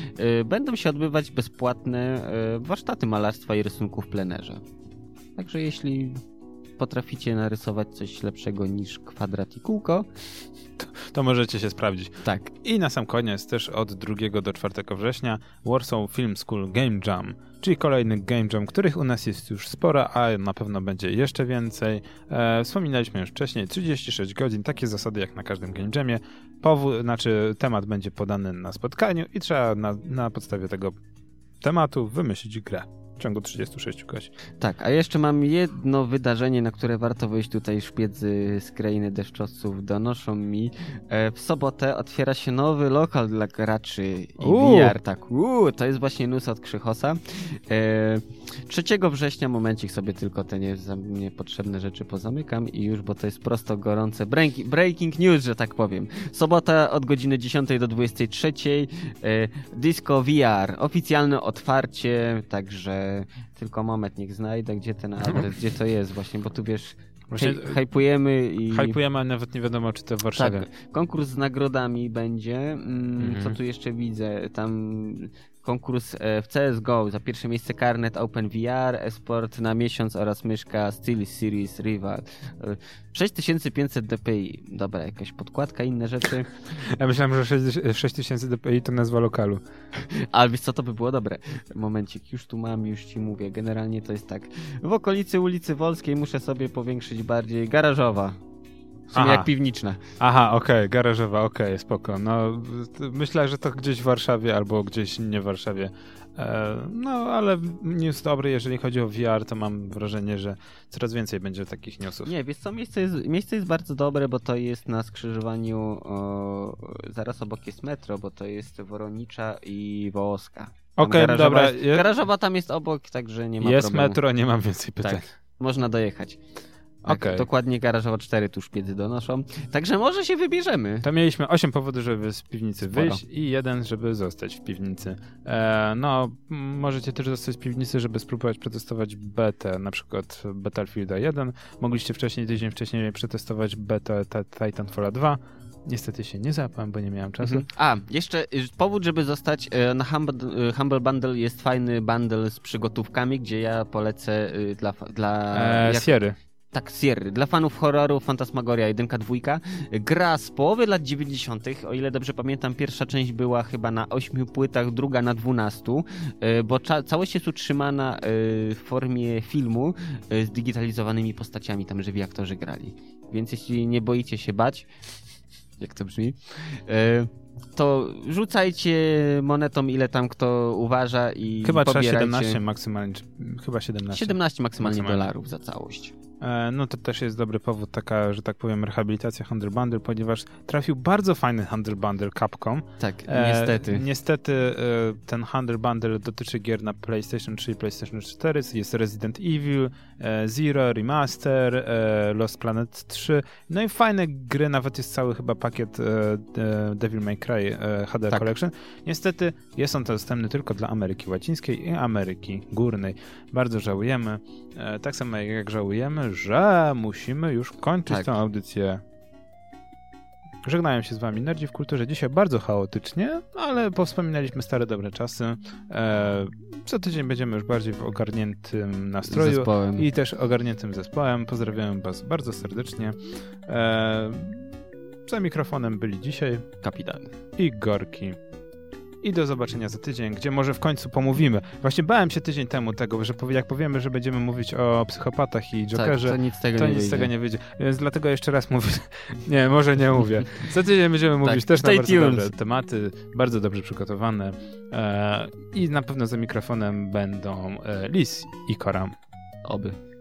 y, będą się odbywać bezpłatne warsztaty malarstwa i rysunku w plenerze. Także jeśli potraficie narysować coś lepszego niż kwadrat i kółko, To możecie się sprawdzić. tak, I na sam koniec też od 2 do 4 września Warsaw Film School Game Jam, czyli kolejny Game Jam, których u nas jest już sporo, a na pewno będzie jeszcze więcej. E, wspominaliśmy już wcześniej, 36 godzin, takie zasady jak na każdym Game Jamie. Powód, znaczy temat będzie podany na spotkaniu i trzeba na, na podstawie tego tematu wymyślić grę w ciągu 36 godzin. Tak, a jeszcze mam jedno wydarzenie, na które warto wyjść tutaj szpiedzy z krainy deszczowców donoszą mi. E, w sobotę otwiera się nowy lokal dla graczy i Uuu. VR. Tak, uuu, to jest właśnie news od Krzychosa. E, 3 września, momencik sobie tylko te nie, niepotrzebne rzeczy pozamykam i już, bo to jest prosto gorące breaking, breaking news, że tak powiem. Sobota od godziny 10 do 23. E, Disco VR, oficjalne otwarcie, także tylko moment, niech znajdę, gdzie ten adres, gdzie to jest właśnie, bo tu wiesz, Właśnie hypujemy i... hypujemy, a nawet nie wiadomo, czy to w Warszawie. Tak, konkurs z nagrodami będzie. Mm, Mhm. Co tu jeszcze widzę? Tam konkurs e, w CSGO za pierwsze miejsce Carnet Open VR, Esport na miesiąc oraz myszka Steel Series Rival. E, 6500 DPI. Dobra, jakaś podkładka, inne rzeczy. <laughs> Ja myślałem, że 6000 6000 DPI to nazwa lokalu. <laughs> Ale wiesz co, to by było dobre. Momencik, już tu mam, już ci mówię. Generalnie to jest tak. W okolicy ulicy Wolskiej muszę sobie powiększyć bardziej garażowa. Aha. jak piwniczna. Aha, okej, garażowa, okej, spoko. No, myślę, że to gdzieś w Warszawie albo gdzieś nie w Warszawie. E, no, ale news dobry, jeżeli chodzi o VR, to mam wrażenie, że coraz więcej będzie takich newsów. Nie, wiesz co, miejsce jest, miejsce jest bardzo dobre, bo to jest na skrzyżowaniu, o, zaraz obok jest metro, bo to jest Woronicza i Wołoska. Okej, garażowa dobra, Jest, je- garażowa tam jest obok, także nie ma Jest problemu. metro, nie mam więcej pytań. Tak, można dojechać. Tak, Okej. Dokładnie garażowa 4 tu szpiedy donoszą. Także może się wybierzemy. To mieliśmy 8 powodów, żeby z piwnicy Sporo. wyjść i jeden, żeby zostać w piwnicy. E, no, możecie też zostać w piwnicy, żeby spróbować przetestować betę, na przykład Battlefielda 1. Mogliście wcześniej, tydzień wcześniej przetestować betę Ti- Titanfalla 2. Niestety się nie zapałem, bo nie miałem czasu. Mhm. A, jeszcze y, powód, żeby zostać e, na Humble, y, Humble Bundle jest fajny bundle z przygotówkami, gdzie ja polecę y, dla, dla E, jak- Sierry. Tak, Sierry. Dla fanów horroru Fantasmagoria 1, 2. Gra z połowy lat 90. O ile dobrze pamiętam, pierwsza część była chyba na 8 płytach, druga na 12, e, bo całość jest utrzymana e, w formie filmu e, z digitalizowanymi postaciami, tam żywi aktorzy grali. Więc jeśli nie boicie się bać, jak to brzmi, to rzucajcie monetą ile tam kto uważa i Chyba trzeba pobierajcie. 17 maksymalnie. Chyba 17. 17 maksymalnie, Maksymalnie. dolarów za całość. E, No to też jest dobry powód, taka, że tak powiem, rehabilitacja Handle Bundle, ponieważ trafił bardzo fajny Handle Bundle Capcom. Tak, E, niestety. Niestety e, ten Handle Bundle dotyczy gier na PlayStation 3 i PlayStation 4. Jest Resident Evil, e, Zero, Remaster, e, Lost Planet 3. No i fajne gry, nawet jest cały chyba pakiet e, de- Devil May Cry e, HD Tak. Collection. Niestety jest on dostępny tylko dla Ameryki Łacińskiej i Ameryki Górnej. Bardzo żałujemy. E, tak samo jak żałujemy, że musimy już kończyć Tak. tę audycję. Żegnają się z wami Nerdzi w Kulturze. Dzisiaj bardzo chaotycznie, ale powspominaliśmy stare dobre czasy. E, za tydzień będziemy już bardziej w ogarniętym nastroju zespołem. i też ogarniętym zespołem. Pozdrawiam was bardzo serdecznie. E, za mikrofonem byli dzisiaj Kapitan. i Gorki. I do zobaczenia za tydzień, gdzie może w końcu pomówimy. Właśnie bałem się tydzień temu tego, że jak powiemy, że będziemy mówić o psychopatach i Jokerze, tak, to nic z tego to nie nic wyjdzie. tego nie wyjdzie. Więc dlatego jeszcze raz mówię. <laughs> Nie, może nie mówię. Za tydzień będziemy mówić też na bardzo tuned. dobre tematy, bardzo dobrze przygotowane. E, I na pewno za mikrofonem będą e, Lis i Koram. Oby.